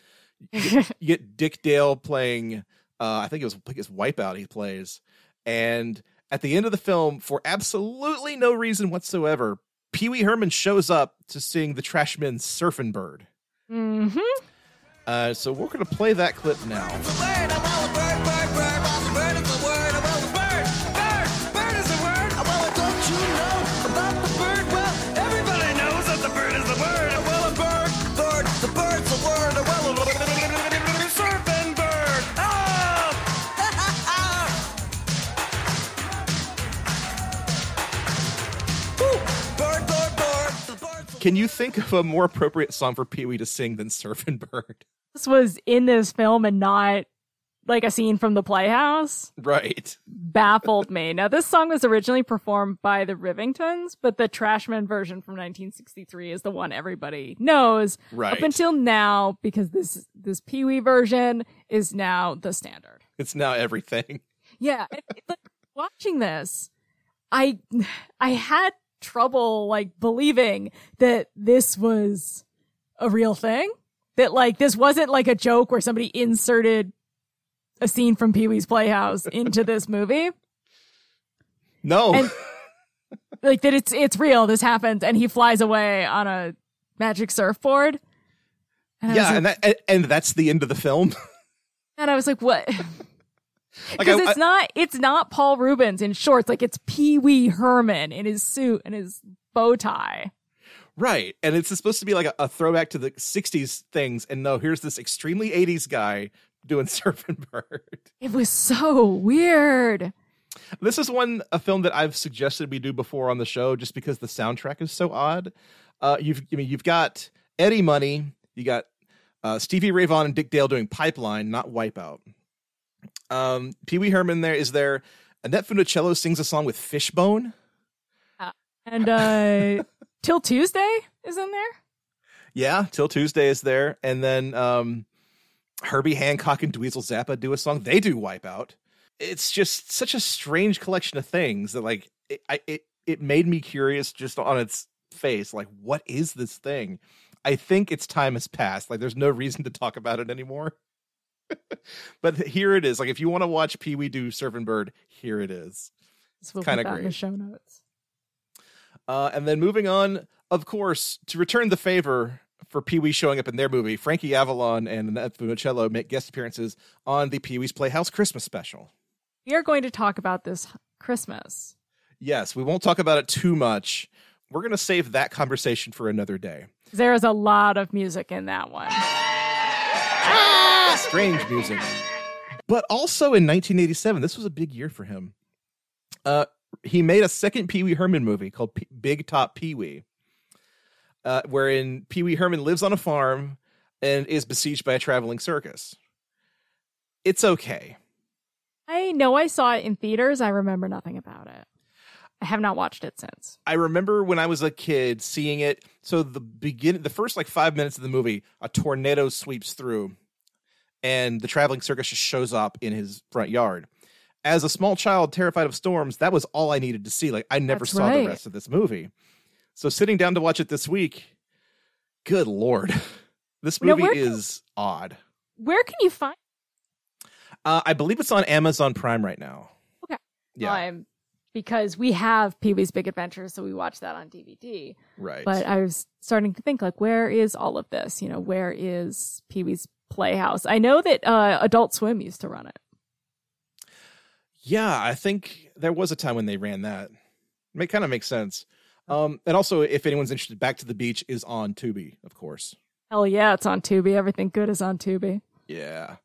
You get, you get Dick Dale playing uh I think it was like his Wipeout he plays. And at the end of the film, for absolutely no reason whatsoever, Pee Wee Herman shows up to sing the Trashmen's Surfin' Bird. mm-hmm Uh, so we're going to play that clip now. Can you think of a more appropriate song for Pee Wee to sing than Surfin' Bird? this was in this film and not like a scene from the Playhouse Right. baffled me. Now, this song was originally performed by the Rivingtons, but the Trashmen version from 1963 is the one everybody knows Right. up until now because this this Pee Wee version is now the standard. It's now everything. Yeah, and, like, watching this, I I had trouble like believing that this was a real thing. That like this wasn't like a joke where somebody inserted a scene from Pee Wee's Playhouse into this movie. No. And- Like that it's it's real. This happens, and he flies away on a magic surfboard. And yeah, like, and that and, and that's the end of the film. and I was like, what? Like Because I, it's not it's not Paul Reubens in shorts. Like it's Pee Wee Herman in his suit and his bow tie. Right. And it's supposed to be like a, a throwback to the 60s things. And no, here's this extremely 80s guy doing Surfin' Bird. It was so weird. This is one a film that I've suggested we do before on the show just because the soundtrack is so odd. Uh, you've I mean you've got Eddie Money, you got uh, Stevie Ray Vaughan and Dick Dale doing Pipeline, not Wipeout. Um, Pee Wee Herman there is there. Annette Funicello sings a song with Fishbone. And uh 'Til Tuesday is in there. Yeah, 'Til Tuesday is there, and then um, Herbie Hancock and Dweezil Zappa do a song. They do Wipeout. It's just such a strange collection of things that like it, I, it it made me curious just on its face. Like, what is this thing? I think its time has passed. Like, there's no reason to talk about it anymore. but here it is. Like, if you want to watch Pee Wee do Surfin' Bird, here it is. So we'll Kinda put that in the show notes. Uh, and then moving on, of course, to return the favor for Pee Wee showing up in their movie, Frankie Avalon and Annette Funicello make guest appearances on the Pee Wee's Playhouse Christmas special. We are going to talk about this Christmas. Yes, we won't talk about it too much. We're going to save that conversation for another day. There is a lot of music in that one. Strange music. But also in 1987, this was a big year for him. Uh, he made a second Pee Wee Herman movie called P- Big Top Pee Wee, uh, wherein Pee Wee Herman lives on a farm and is besieged by a traveling circus. It's okay. I know I saw it in theaters. I remember nothing about it. I have not watched it since. I remember when I was a kid seeing it. So the begin, the first like five minutes of the movie, a tornado sweeps through, and the traveling circus just shows up in his front yard. As a small child terrified of storms, that was all I needed to see. Like I never That's saw right. the rest of this movie. So sitting down to watch it this week, good lord, this Now, movie where can- is odd. Where can you find Uh, I believe it's on Amazon Prime right now. Okay. Yeah. um, because we have Pee Wee's Big Adventure, so we watch that on DVD. right. But I was starting to think, like, where is all of this? You know, where is Pee Wee's Playhouse? I know that uh, Adult Swim used to run it. Yeah, I think there was a time when they ran that. It kind of makes sense. Um, and also, if anyone's interested, Back to the Beach is on Tubi, of course. Hell yeah, it's on Tubi. Everything good is on Tubi. Yeah.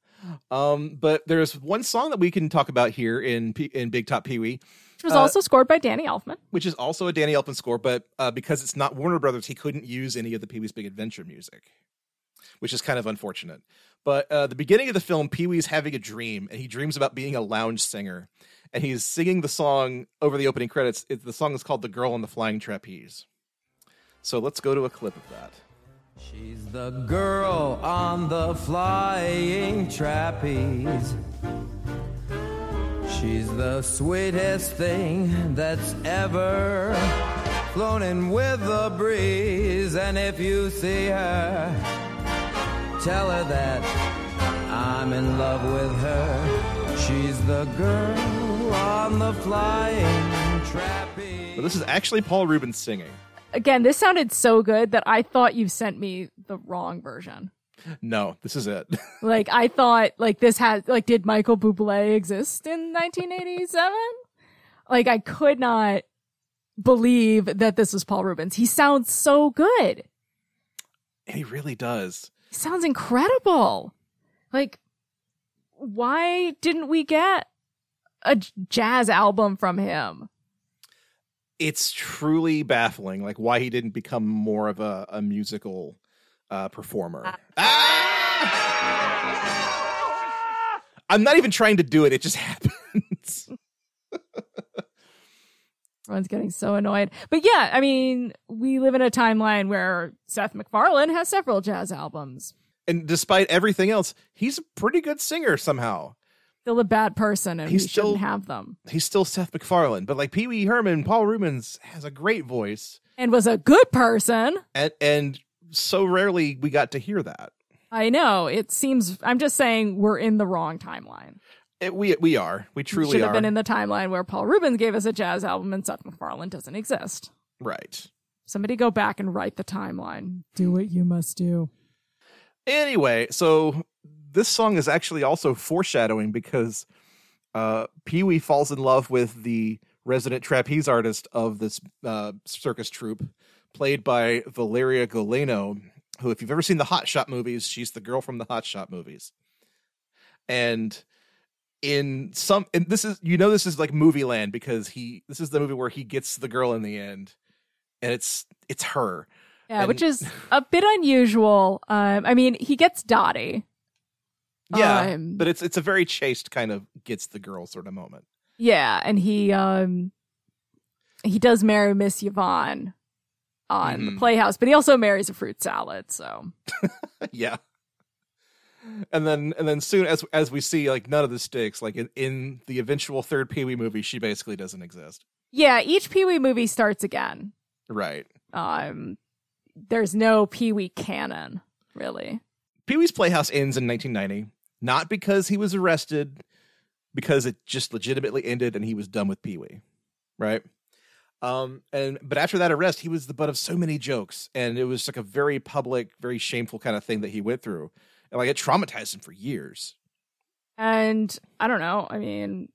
Um, but there's one song that we can talk about here in P- in Big Top Pee Wee, Which was Uh, also scored by Danny Elfman. which is also a Danny Elfman score, but uh, because it's not Warner Brothers, he couldn't use any of the Pee Wee's Big Adventure music, which is kind of unfortunate. But uh, the beginning of the film, Pee Wee's having a dream, and he dreams about being a lounge singer, and he's singing the song over the opening credits. It, the song is called "The Girl on the Flying Trapeze." So let's go to a clip of that. She's the girl on the flying trapeze. She's the sweetest thing that's ever flown in with the breeze. And if you see her, tell her that I'm in love with her. She's the girl on the flying trapeze. But this is actually Paul Reubens singing. Again, this sounded so good that I thought you sent me the wrong version. No, this is it. Like I thought, like this had, like, did Michael Bublé exist in 1987? like I could not believe that this was Paul Reubens. He sounds so good. he really does. He sounds incredible. Like, why didn't we get a jazz album from him? it's truly baffling like why he didn't become more of a, a musical uh performer Ah! i'm not even trying to do it it just happens Everyone's getting so annoyed. But yeah, I mean, we live in a timeline where Seth MacFarlane has several jazz albums. and despite everything else he's a pretty good singer somehow Still a bad person, and He's we still- shouldn't have them. he's still seth macfarlane but like pee-wee herman paul reubens has a great voice And was a good person. and and so rarely we got to hear that I know it seems. I'm just saying we're in the wrong timeline. It, we we are. We We truly should have are. been in the timeline where Paul Reubens gave us a jazz album and Seth MacFarlane doesn't exist. right. Somebody go back and write the timeline. Do what you must do. Anyway, so this song is actually also foreshadowing because uh, Pee Wee falls in love with the resident trapeze artist of this uh, circus troupe, played by Valeria Golino, who, if you've ever seen the Hot Shot movies, she's the girl from the Hot Shot movies. And in some, and this is, you know, this is like movie land because he, this is the movie where he gets the girl in the end, and it's it's her. Yeah, And- which is a bit unusual. Um, I mean, he gets Dottie. Yeah, Um, but it's it's a very chaste kind of gets the girl sort of moment. Yeah, and he um he does marry Miss Yvonne on the Mhm. Playhouse, but he also marries a fruit salad. So yeah. And then and then soon as as we see like none of this sticks like in, in the eventual third Pee Wee movie she basically doesn't exist. yeah, each Pee Wee movie starts again. Right. Um, there's no Pee Wee canon really. Pee Wee's Playhouse ends in 1990 not because he was arrested because it just legitimately ended and he was done with Pee Wee. Right? Um and but after that arrest he was the butt of so many jokes and it was like a very public very shameful kind of thing that he went through. And like it traumatized him for years. And I don't know. I mean,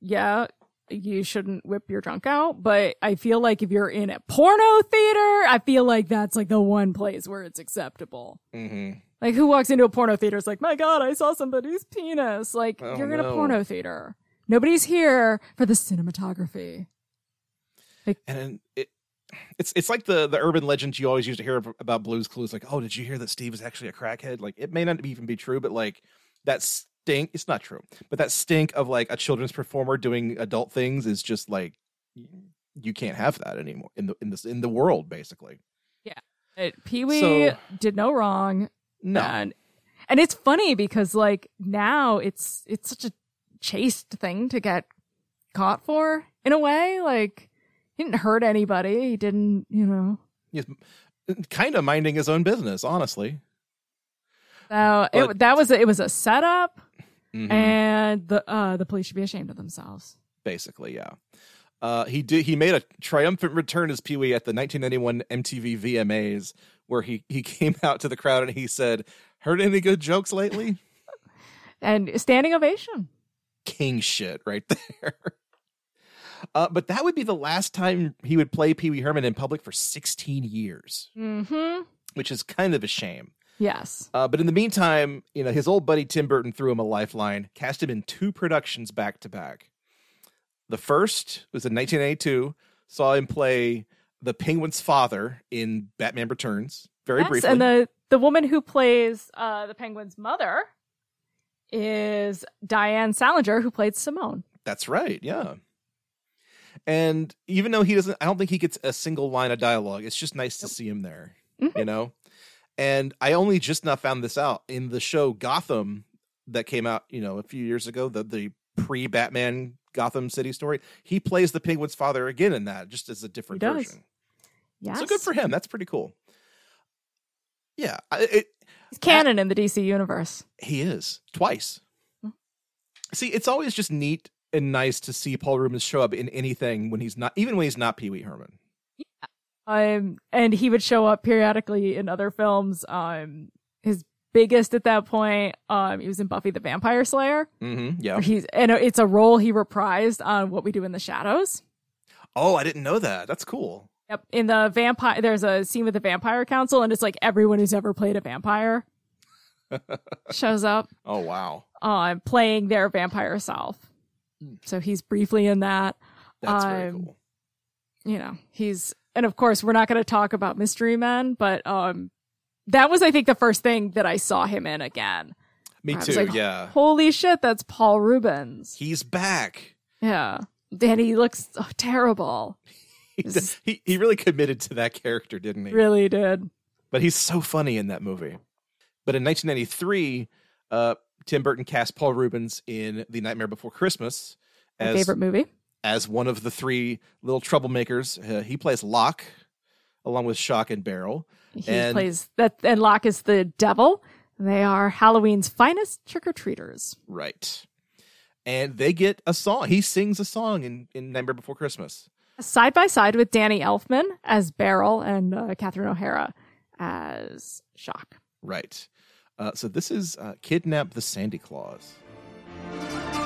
yeah, you shouldn't whip your drunk out, but I feel like if you're in a porno theater, I feel like that's like the one place where it's acceptable. Mhm. Like who walks into a porno theater is like, my God, I saw somebody's penis. Like Oh, you're in a porno theater. Nobody's here for the cinematography. Like, and it it's it's like the the urban legends you always used to hear about Blues Clues. Like, oh, did you hear that Steve is actually a crackhead? Like, it may not even be true, but like that stink. It's not true, but that stink of like a children's performer doing adult things is just like you can't have that anymore in the in this in the world. Basically, Yeah, Pee Wee So- did no wrong. no, And, and it's funny because like now it's it's such a chaste thing to get caught for in a way. Like he didn't hurt anybody. He didn't, you know. he's kind of minding his own business, honestly. So But- it, that was a, it was a setup, Mhm. and the uh the police should be ashamed of themselves. basically yeah uh he did he made a triumphant return as pee-wee at the 1991 mtv vmas where he he came out to the crowd and he said heard any good jokes lately And standing ovation. king shit right there uh but that would be the last time he would play pee-wee herman in public for 16 years Mm-hmm. which is kind of a shame Yes. uh, but in the meantime, you know, his old buddy Tim Burton threw him a lifeline, cast him in two productions back to back. The first was in 1982, saw him play the Penguin's father in Batman Returns, very yes. briefly. And the the woman who plays uh the penguin's mother is Diane Salinger, who played Simone. That's right, yeah. And even though he doesn't, I don't think he gets a single line of dialogue. It's just nice to see him there, Mhm. you know. And I only just now found this out in the show Gotham that came out, you know, a few years ago. The the pre Batman Gotham City story. He plays the Penguin's father again in that, just as a different version. Yes. So good for him. That's pretty cool. Yeah, I- it, He's canon in the DC universe. he is twice. Hmm. See, it's always just neat and nice to see Paul Reubens show up in anything when he's not, even when he's not Pee Wee Herman. Yeah. Um, and he would show up periodically in other films. Um, his biggest at that point, um, he was in Buffy the Vampire Slayer. Mm-hmm. Yeah. He's and it's a role he reprised on What We Do in the Shadows. Oh, I didn't know that. That's cool. Yep. In the vampire, there's a scene with the Vampire Council, and it's like everyone who's ever played a vampire shows up, Oh, wow. uh, playing their vampire self. So he's briefly in that. That's very Um, cool. you know, he's and of course we're not going to talk about Mystery Men, but um that was I think the first thing that I saw him in again. Me too. like, yeah. Holy shit, that's Paul Reubens. He's back. Yeah. And he looks oh, terrible. He, he he really committed to that character, didn't he? Really did. But he's so funny in that movie. But in 1993, uh, Tim Burton cast Paul Reubens in The Nightmare Before Christmas My as favorite movie. as one of the three little troublemakers. Uh, he plays Locke, along with Shock and Barrel. He And- plays that and Locke is the devil. They are Halloween's finest trick or treaters. Right. And they get a song. He sings a song in, in Nightmare Before Christmas. Side by side with Danny Elfman as Barrel and uh, Catherine O'Hara as Shock. Right. Uh, so this is uh, Kidnap the Sandy Claws.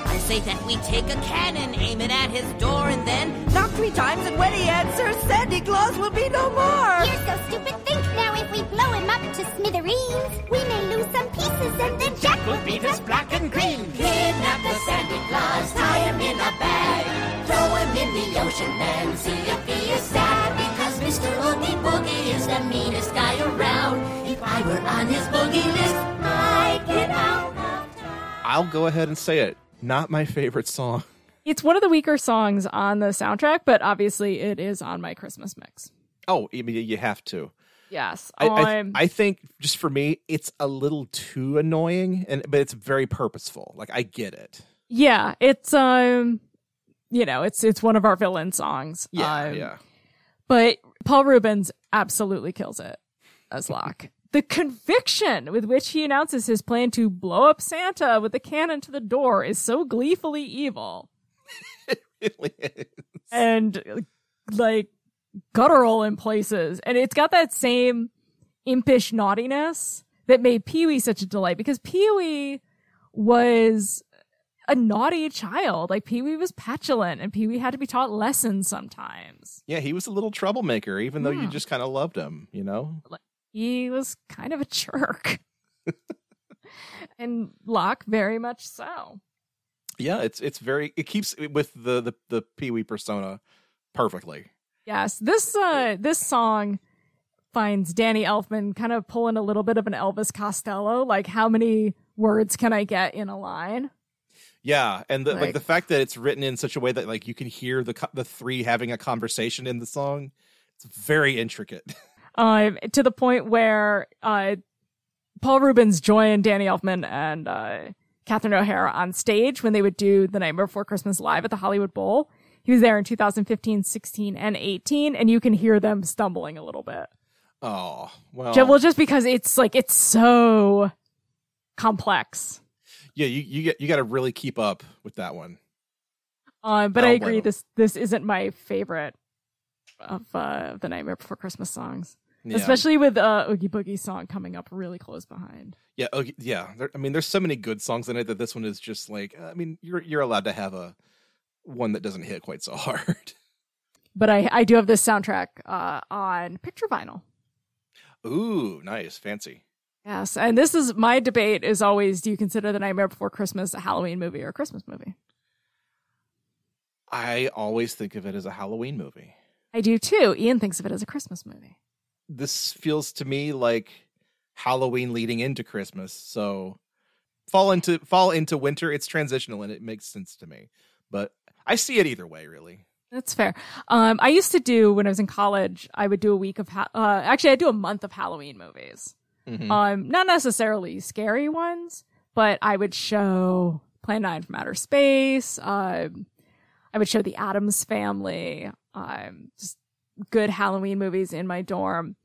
I say that we take a cannon, aim it at his door, and then knock three times, and when he answers, Sandy Claws will be no more. You're so stupid. Think now if we blow him up to smithereens, we may lose some pieces and then Jack will beat us black and green. Kidnap the Santa Claus, tie him in a bag, throw him in the ocean, and see if he is sad. Because Mr. Oogie Boogie is the meanest guy around. If I were on his boogie list, I'd get out of town. I'll go ahead and say it. Not my favorite song. It's one of the weaker songs on the soundtrack, but obviously it is on my Christmas mix. Oh, you have to. Yes. I, I, I'm- I think just for me, it's a little too annoying, and but it's very purposeful. Like I get it. yeah, it's um you know, it's it's one of our villain songs. Yeah, Um, yeah. But Paul Reubens absolutely kills it as Locke. The conviction with which he announces his plan to blow up Santa with a cannon to the door is so gleefully evil It really is. and like guttural in places. And it's got that same impish naughtiness that made Pee Wee such a delight because Pee Wee was a naughty child. Like Pee Wee was petulant and Pee Wee had to be taught lessons sometimes. Yeah, he was a little troublemaker, even though you just kind of loved him. You know. he was kind of a jerk. and Locke very much so. Yeah, it's it's very it keeps with the the the Pee Wee persona perfectly. Yes, this uh this song finds Danny Elfman kind of pulling a little bit of an Elvis Costello, like how many words can I get in a line? Yeah, and the, like, Like- the fact that it's written in such a way that like you can hear the the three having a conversation in the song. It's very intricate. Um to the point where uh Paul Reubens joined Danny Elfman and uh Catherine O'Hara on stage when they would do the Nightmare Before Christmas live at the Hollywood Bowl. He was there in 2015, 16, and 18, and you can hear them stumbling a little bit. Oh well, Well, just because it's like it's so complex. Yeah. You you get you got to really keep up with that one. Um, but I agree this this isn't my favorite of uh, the Nightmare Before Christmas songs, Yeah. especially with uh, Oogie Boogie song coming up really close behind. Yeah, okay, yeah. There, I mean, there's so many good songs in it that this one is just like. I mean, you're you're allowed to have a one that doesn't hit quite so hard. But I I do have this soundtrack uh, on picture vinyl. Ooh, nice, fancy. Yes, and this is my debate is always: Do you consider the Nightmare Before Christmas a Halloween movie or a Christmas movie? I always think of it as a Halloween movie. I do too. Ian thinks of it as a Christmas movie. This feels to me like Halloween leading into Christmas. So fall into fall into winter. It's transitional and it makes sense to me. But I see it either way, really. That's fair. Um, I used to do when I was in college. I would do a week of ha- uh, actually, I do a month of Halloween movies. Mhm. Um, not necessarily scary ones, but I would show Plan Nine from Outer Space. Um, I would show The Addams Family. Um, just good Halloween movies in my dorm.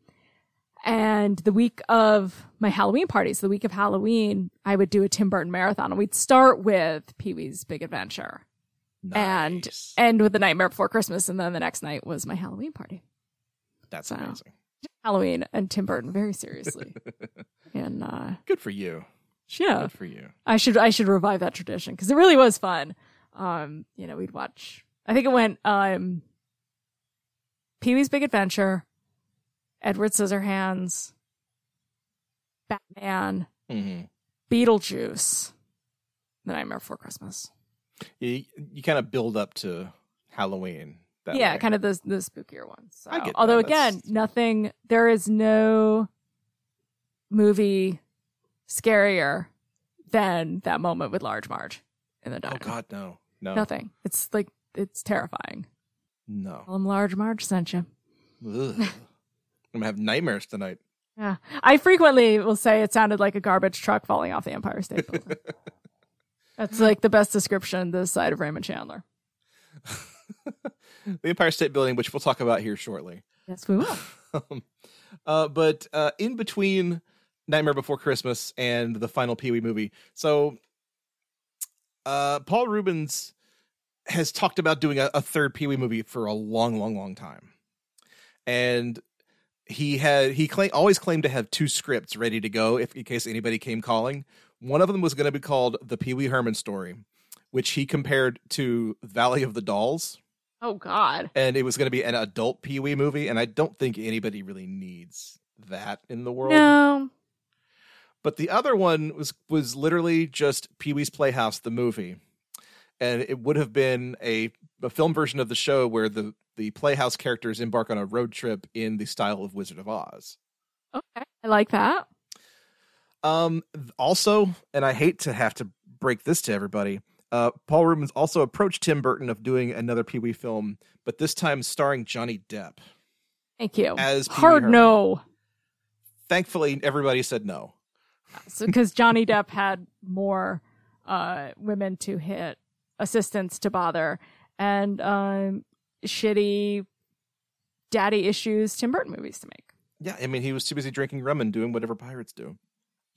And the week of my Halloween parties, the week of Halloween, I would do a Tim Burton marathon, and we'd start with Pee Wee's Big Adventure and end with the Nightmare Before Christmas, and then the next night was my Halloween party. that's so. amazing. Halloween and Tim Burton very seriously, and uh, Good for you. yeah, Good for you. I should I should revive that tradition because it really was fun. Um, you know, we'd watch. I think it went um, Pee Wee's Big Adventure, Edward Scissorhands, Batman, hmm Beetlejuice, The Nightmare Before Christmas. You, you kind of build up to Halloween. That yeah, way. kind of the the spookier ones. So, get that. although That's- again, nothing. There is no movie scarier than that moment with Large Marge in the oh, diner. Oh God, no, no, Nothing. It's like it's terrifying. no. Tell him Large Marge sent you. I'm gonna have nightmares tonight. Yeah, I frequently will say it sounded like a garbage truck falling off the Empire State Building. That's like the best description this side of Raymond Chandler. the Empire State Building, which we'll talk about here shortly. Yes, we will. Um, uh, but uh, in between Nightmare Before Christmas and the final Pee Wee movie. So, uh, Paul Reubens has talked about doing a, a third Pee Wee movie for a long, long, long time, and he had he claim always claimed to have two scripts ready to go if in case anybody came calling. One of them was going to be called the Pee Wee Herman story, which he compared to Valley of the Dolls, Oh God. and it was going to be an adult Pee Wee movie. And I don't think anybody really needs that in the world. No. But the other one was was literally just Pee Wee's Playhouse, the movie, and it would have been a a film version of the show where the the Playhouse characters embark on a road trip in the style of Wizard of Oz. Okay. I like that. Um, also, and I hate to have to break this to everybody, uh, Paul Reubens also approached Tim Burton of doing another Pee Wee film, but this time starring Johnny Depp. Thank you. As Hard Herman. no. Thankfully, everybody said no. because Johnny Depp had more uh, women to hit, assistants to bother, and um, shitty daddy issues Tim Burton movies to make. Yeah, I mean, he was too busy drinking rum and doing whatever pirates do.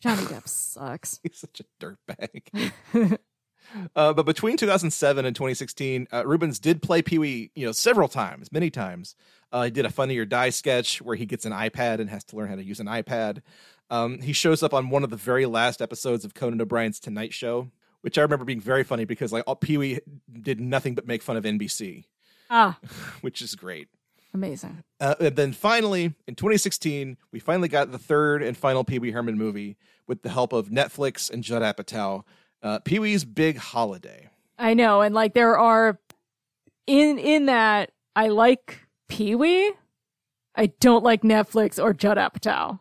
Johnny Depp sucks. He's such a dirtbag. uh, but between 2007 and 2016, uh, Reubens did play Pee Wee, you know, several times, many times. Uh, he did a Funny or Die sketch where he gets an iPad and has to learn how to use an iPad. Um, he shows up on one of the very last episodes of Conan O'Brien's Tonight Show, which I remember being very funny because like all, Pee Wee did nothing but make fun of NBC, ah, which is great. amazing. Uh, and then finally, in 2016, we finally got the third and final Pee Wee Herman movie with the help of Netflix and Judd Apatow, uh, Pee Wee's Big Holiday. I know, and like there are in in that I like Pee Wee. I don't like Netflix or Judd Apatow.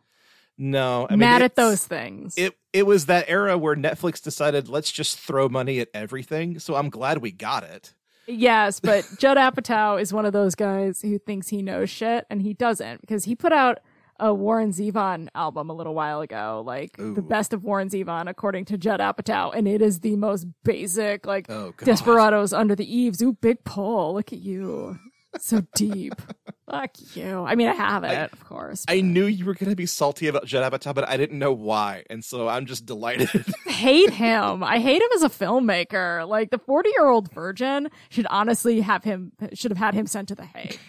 No, I mean, Mad at those things. It it was that era where Netflix decided let's just throw money at everything. So I'm glad we got it. Yes, but Judd Apatow is one of those guys who thinks he knows shit and he doesn't because he put out a Warren Zevon album a little while ago, like Ooh. the best of Warren Zevon according to Judd Apatow, and it is the most basic, like Oh. Desperados under the eaves. Ooh, big pull. Look at you, so deep. Fuck you. I mean, I have it, of course. I knew you were going to be salty about Judd Apatow, but I didn't know why, and so I'm just delighted. hate him. I hate him as a filmmaker. Like the 40 year old virgin should honestly have him, should have had him sent to the Hague.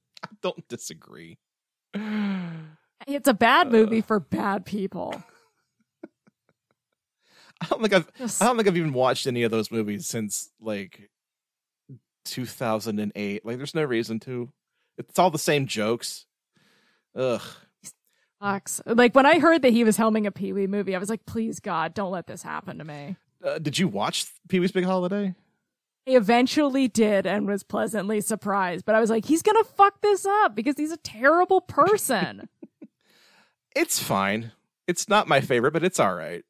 Don't disagree. It's a bad movie for bad people. I don't think I've Just- I don't think I've even watched any of those movies since like 2008. Like, there's no reason to. It's all the same jokes. Ugh. Sucks. Like when I heard that he was helming a Pee Wee movie, I was like, please God, don't let this happen to me. Uh, did you watch Pee Wee's Big Holiday? He eventually did and was pleasantly surprised, but I was like, he's gonna fuck this up because he's a terrible person. It's fine. It's not my favorite, but it's all right.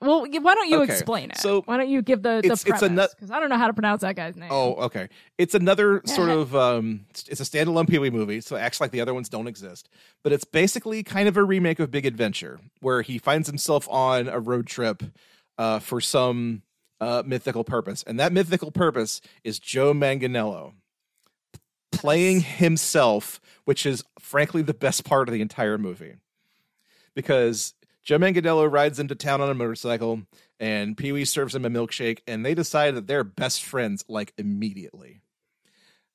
well, why don't you Okay, explain it? so why don't you give the the it's- it's premise? Because I don't know how to pronounce that guy's name. Oh, okay. It's another sort of um it's a standalone Pee Wee movie, so it acts like the other ones don't exist. But it's basically kind of a remake of Big Adventure, where he finds himself on a road trip uh for some uh mythical purpose. And that mythical purpose is Joe Manganiello playing himself, which is frankly the best part of the entire movie. Because Joe Manganiello rides into town on a motorcycle and Pee Wee serves him a milkshake, and they decide that they're best friends like immediately.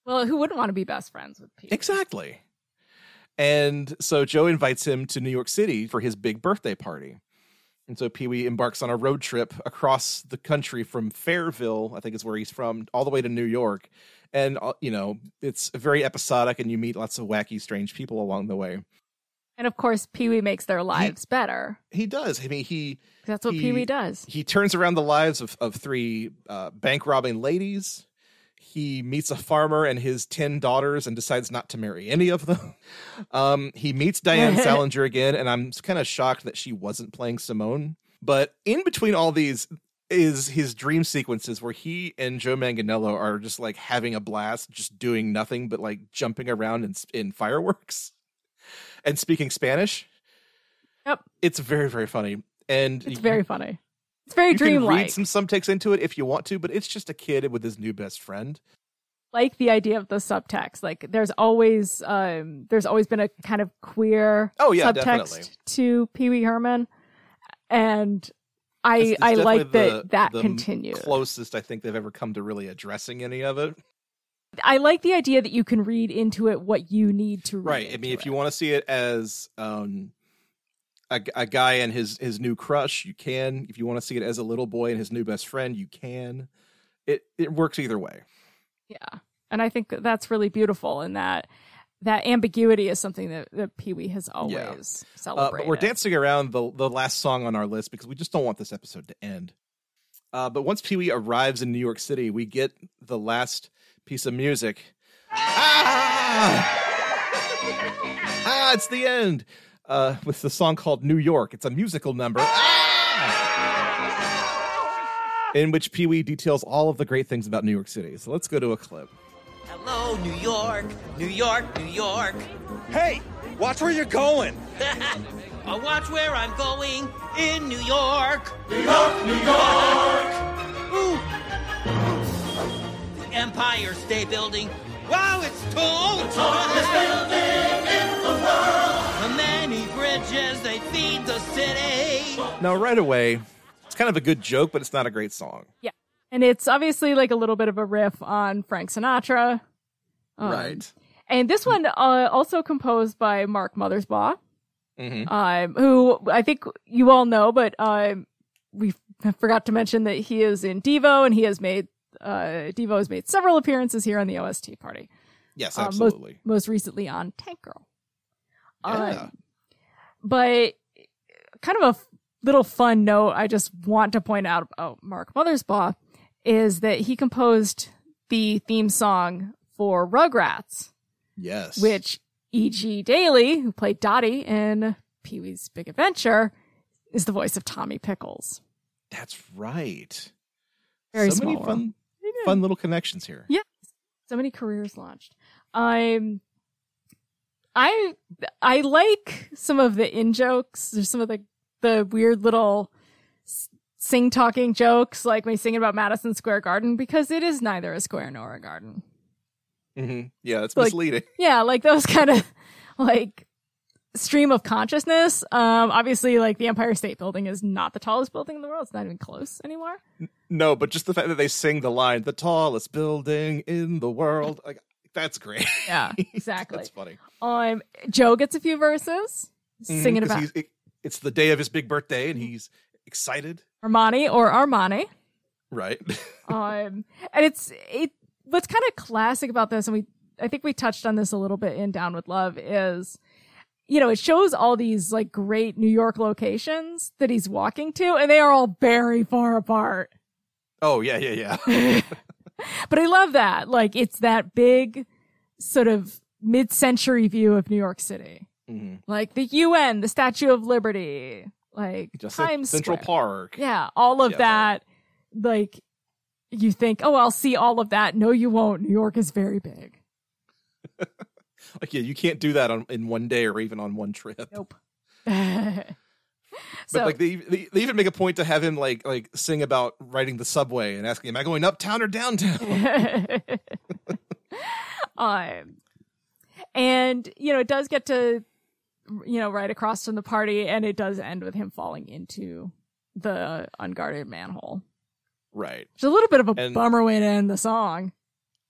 Well, who wouldn't want to be best friends with Pete? Exactly. And so Joe invites him to New York City for his big birthday party. And so Pee Wee embarks on a road trip across the country from Fairville, I think is where he's from, all the way to New York. And, uh, you know, it's very episodic, and you meet lots of wacky, strange people along the way. And of course, Pee Wee makes their lives better. He does. I mean, he That's what Pee Wee does. he turns around the lives of, of three uh, bank robbing ladies. He meets a farmer and his 10 daughters and decides not to marry any of them. Um, he meets Diane Salinger again, and I'm kind of shocked that she wasn't playing Simone. But in between all these is his dream sequences where he and Joe Manganiello are just like having a blast, just doing nothing but like jumping around in, in fireworks and speaking Spanish. Yep. It's very, very funny. And It's very funny. It's very dreamlike. you can read some subtext into it if you want to, but it's just a kid with his new best friend. like the idea of the subtext. Like there's always um there's always been a kind of queer Oh, yeah, subtext definitely. to Pee Wee Herman. And I It's- it's I like definitely that that the continues. Closest I think they've ever come to really addressing any of it. I like the idea that you can read into it what you need to read. Right. I mean, if you want to see it as um, a, a guy and his his new crush, you can. If you want to see it as a little boy and his new best friend, you can. It it works either way. Yeah. And I think that that's really beautiful and that that ambiguity is something that, that Pee Wee has always Uh, celebrated. but we're dancing around the the last song on our list because we just don't want this episode to end. Uh, but once Pee Wee arrives in New York City, we get the last piece of music. Ah! ah, it's the end. Uh, with the song called New York. It's a musical number. In which Pee Wee details all of the great things about New York City. So let's go to a clip. Hello, New York, New York, New York. Hey, watch where you're going. I'll watch where I'm going in New York. New York, New York. Ooh. The Empire State Building. Wow, it's tall. The tallest building many they feed the city. Now, right away, it's kind of a good joke, but it's not a great song. Yeah. And it's obviously like a little bit of a riff on Frank Sinatra. Um, right. And this one uh, also composed by Mark Mothersbaugh, hmm um, who I think you all know, but um, we forgot to mention that he is in Devo and he has made uh, Devo has made several appearances here on the OST party. Yes, Uh, most- absolutely. most recently on Tank Girl. Yeah. Um, but kind of a little fun note I just want to point out about Mark Mothersbaugh is that he composed the theme song for Rugrats, yes. which E.G. Daily, who played Dottie in Pee Wee's Big Adventure, is the voice of Tommy Pickles. That's right. Very so small many fun, fun little connections here. Yeah. So many careers launched. Um, I I like some of the in jokes. There's some of the the weird little sing talking jokes, like he's singing about Madison Square Garden, because it is neither a square nor a garden. hmm Yeah, it's Like- misleading. Yeah, like those kind of like stream of consciousness. Um, obviously, like the Empire State Building is not the tallest building in the world. It's not even close anymore. No, but just the fact that they sing the line, "the tallest building in the world," like that's great. Yeah, exactly. that's funny. um, Joe gets a few verses singing singing 'cause about it- it's the day of his big birthday, and he's excited. Armani or Armani. Right. um, and it's it. What's kind of classic about this, and we I think we touched on this a little bit in Down with Love, is you know it shows all these like great New York locations that he's walking to, and they are all very far apart. oh yeah, yeah, yeah. But I love that, like it's that big sort of mid-century view of New York City, hmm like the UN, the Statue of Liberty, like Just Times Central Square. Park. Yeah, all of Yeah. that. Like, you think, oh, I'll see all of that. No, you won't. New York is very big. Like yeah, you can't do that on in one day or even on one trip. Nope. But so, like they, they they even make a point to have him like like sing about riding the subway and asking, "Am I going uptown or downtown?" um, and you know, it does get to, you know, right across from the party, and it does end with him falling into the unguarded manhole. right. It's a little bit of a And- bummer way to end the song.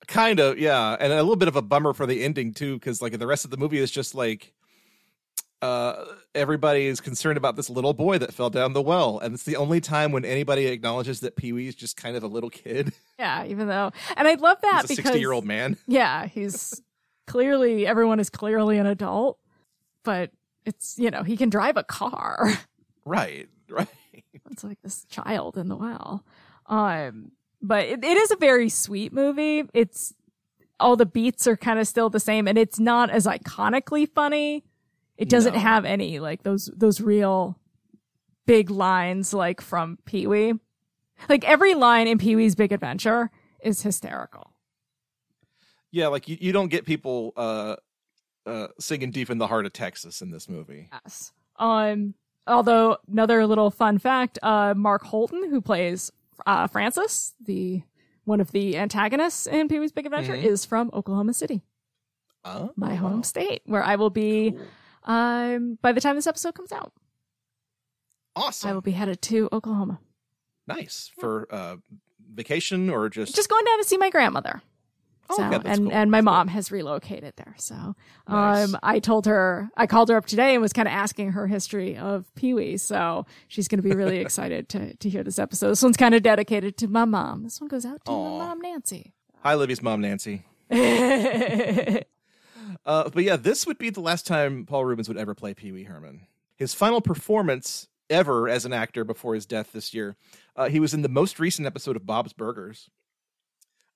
Kind of, yeah, and a little bit of a bummer for the ending too, because like the rest of the movie is just like, uh, everybody is concerned about this little boy that fell down the well, and it's the only time when anybody acknowledges that Pee Wee is just kind of a little kid. Yeah, even though, and I love that He's a because sixty-year-old man. Yeah, he's clearly everyone is clearly an adult, but it's you know he can drive a car. Right, right. it's like this child in the well. Um, but it, it is a very sweet movie. It's all the beats are kind of still the same, and it's not as iconically funny. It doesn't No. have any like those those real big lines like from Pee Wee. Like every line in Pee Wee's Big Adventure is hysterical. Yeah, like you, you don't get people uh uh singing deep in the heart of Texas in this movie. Yes. Um, although another little fun fact, uh, Mark Holton, who plays uh, Francis, the one of the antagonists in Pee Wee's Big Adventure, Mhm. is from Oklahoma City, Oh, my home state, where I will be. Cool. Um, by the time this episode comes out, Awesome. I will be headed to Oklahoma. nice for uh, vacation or just. Just going down to see my grandmother. Oh, So, okay, and cool. and my That's mom cool. has relocated there. So, Nice. um, I told her, I called her up today and was kind of asking her history of Pee Wee. So she's going to be really excited to to hear this episode. This one's kind of dedicated to my mom. This one goes out to Aw. my mom, Nancy. Hi, Libby's mom, Nancy. Uh, but yeah, this would be the last time Paul Reubens would ever play Pee Wee Herman. His final performance ever as an actor before his death this year, uh, he was in the most recent episode of Bob's Burgers,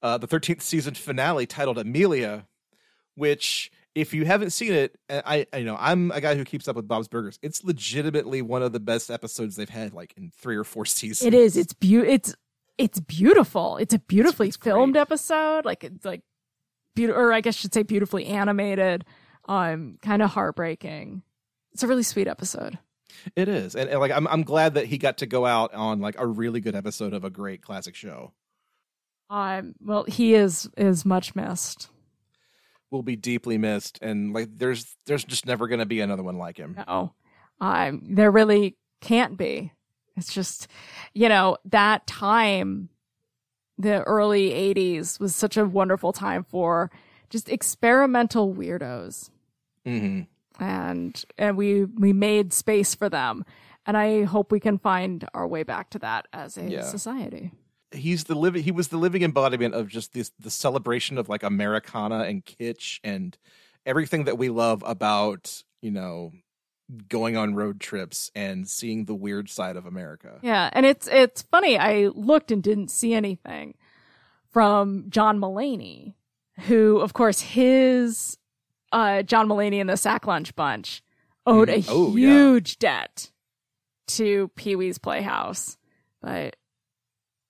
uh, the 13th season finale titled Amelia, which, if you haven't seen it, uh, I, I you know I'm a guy who keeps up with Bob's Burgers. It's legitimately one of the best episodes they've had, like in three or four seasons. it is. It's beau. It's it's beautiful. It's a beautifully it's filmed great. episode. Like it's like beautiful, or I guess I should say beautifully animated. Um, kind of heartbreaking. It's a really sweet episode. It is, and, and like I'm I'm glad that he got to go out on like a really good episode of a great classic show. Um, well, he is is much missed. will be deeply missed and like there's there's just never going to be another one like him No, um, there really can't be. It's just, you know, that time, the early '80s was such a wonderful time for just experimental weirdos, hmm and and we we made space for them, and I hope we can find our way back to that as a Yeah. society. he's the living he was the living embodiment of just this the celebration of like americana and kitsch and everything that we love about you know going on road trips and seeing the weird side of america Yeah, and it's it's funny. I looked and didn't see anything from John Mulaney, who, of course, his uh, John Mulaney and the Sack Lunch Bunch owed a Mhm. Oh, yeah. huge debt to Pee Wee's Playhouse, but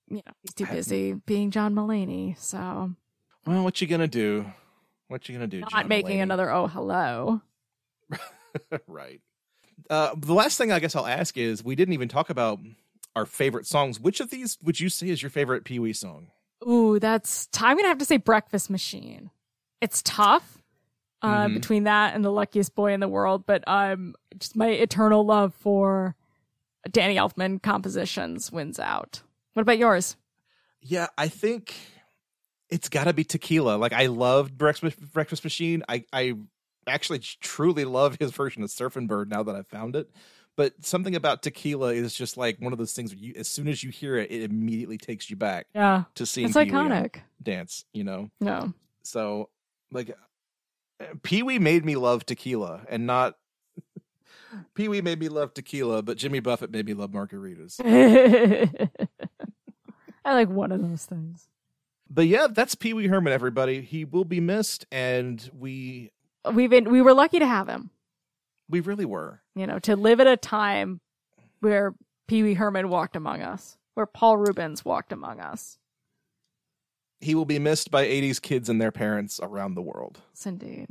you know he's too busy being John Mulaney, so well what you gonna do what you gonna do not John making Mulaney? another Oh Hello. right uh the last thing i guess i'll ask is we didn't even talk about our favorite songs which of these would you say is your favorite pee-wee song Ooh, that's t- I'm gonna have to say Breakfast Machine. It's tough uh, Mhm. between that and the luckiest boy in the world, but um, just my eternal love for Danny Elfman compositions wins out. What about yours? Yeah, I think it's got to be tequila. Like I loved Breakfast Breakfast Machine. I I actually truly love his version of Surfin' Bird now that I found it. But something about tequila is just like one of those things where you as soon as you hear it, it immediately takes you back Yeah, to seeing it's Pee-wee iconic. dance, you know. No, So like eh, Pee Wee made me love tequila and not Pee Wee made me love tequila, but Jimmy Buffett made me love margaritas. I like one of those things. But yeah, that's Pee Wee Herman, everybody. He will be missed, and we We've been we were lucky to have him. we really were. You know, to live at a time where Pee Wee Herman walked among us, where Paul Reubens walked among us. He will be missed by 80s kids and their parents around the world. Yes, indeed.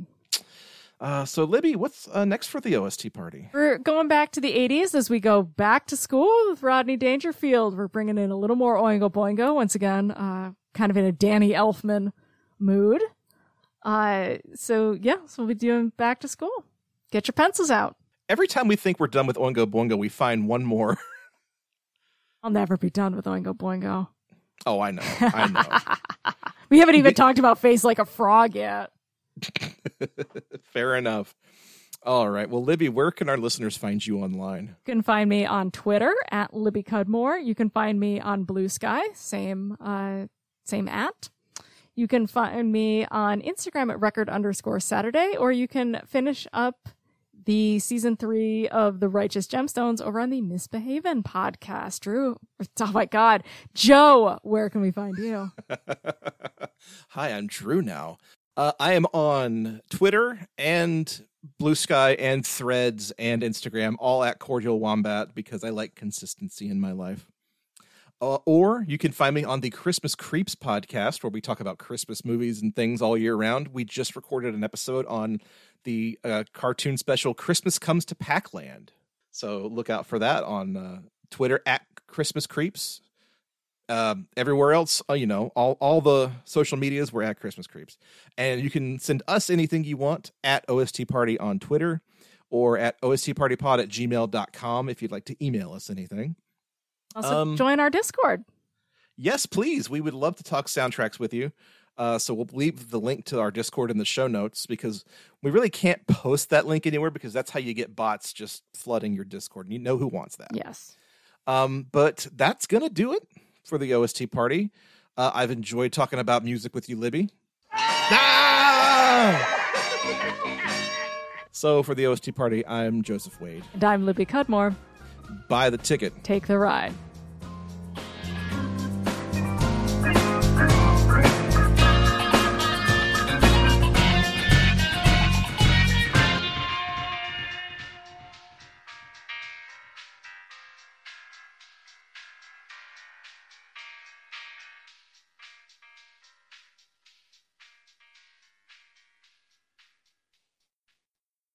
Uh, so, Libby, what's uh, next for the OST party? We're going back to the 80s as we go back to school with Rodney Dangerfield. We're bringing in a little more Oingo Boingo once again, uh, kind of in a Danny Elfman mood. Uh, so yeah, so we'll be doing back to school. Get your pencils out. Every time we think we're done with Oingo Boingo, we find one more. I'll never be done with Oingo Boingo. oh, I know. I know. We haven't even talked about Face Like a Frog yet. Fair enough. All right. Well, Libby, where can our listeners find you online? You can find me on Twitter at Libby Cudmore. You can find me on Blue Sky, same uh, same at. You can find me on Instagram at record underscore Saturday, or you can finish up the season three of the Righteous Gemstones over on the Misbehavin podcast. Drew, oh my God, Joe, where can we find you? Hi, I'm Drew now. Uh, I am on Twitter and Blue Sky and Threads and Instagram, all at Cordial Wombat because I like consistency in my life. Uh, or you can find me on the Christmas Creeps podcast, where we talk about Christmas movies and things all year round. We just recorded an episode on the uh, cartoon special Christmas Comes to Pac-Land. So look out for that on uh, Twitter at Christmas Creeps. Um, everywhere else, uh, you know, all, all the social medias, we're at Christmas Creeps. And you can send us anything you want at OST Party on Twitter or at ostpartypod at gmail.com if you'd like to email us anything. Also, Um, join our Discord. Yes, please. We would love to talk soundtracks with you. Uh, so we'll leave the link to our Discord in the show notes because we really can't post that link anywhere because that's how you get bots just flooding your Discord. And you know who wants that. Yes. Um, but that's gonna do it for the OST party. Uh, I've enjoyed talking about music with you, Libby. Ah! so for the OST party, I'm Joseph Wade. And I'm Libby Cudmore. Buy the ticket. Take the ride.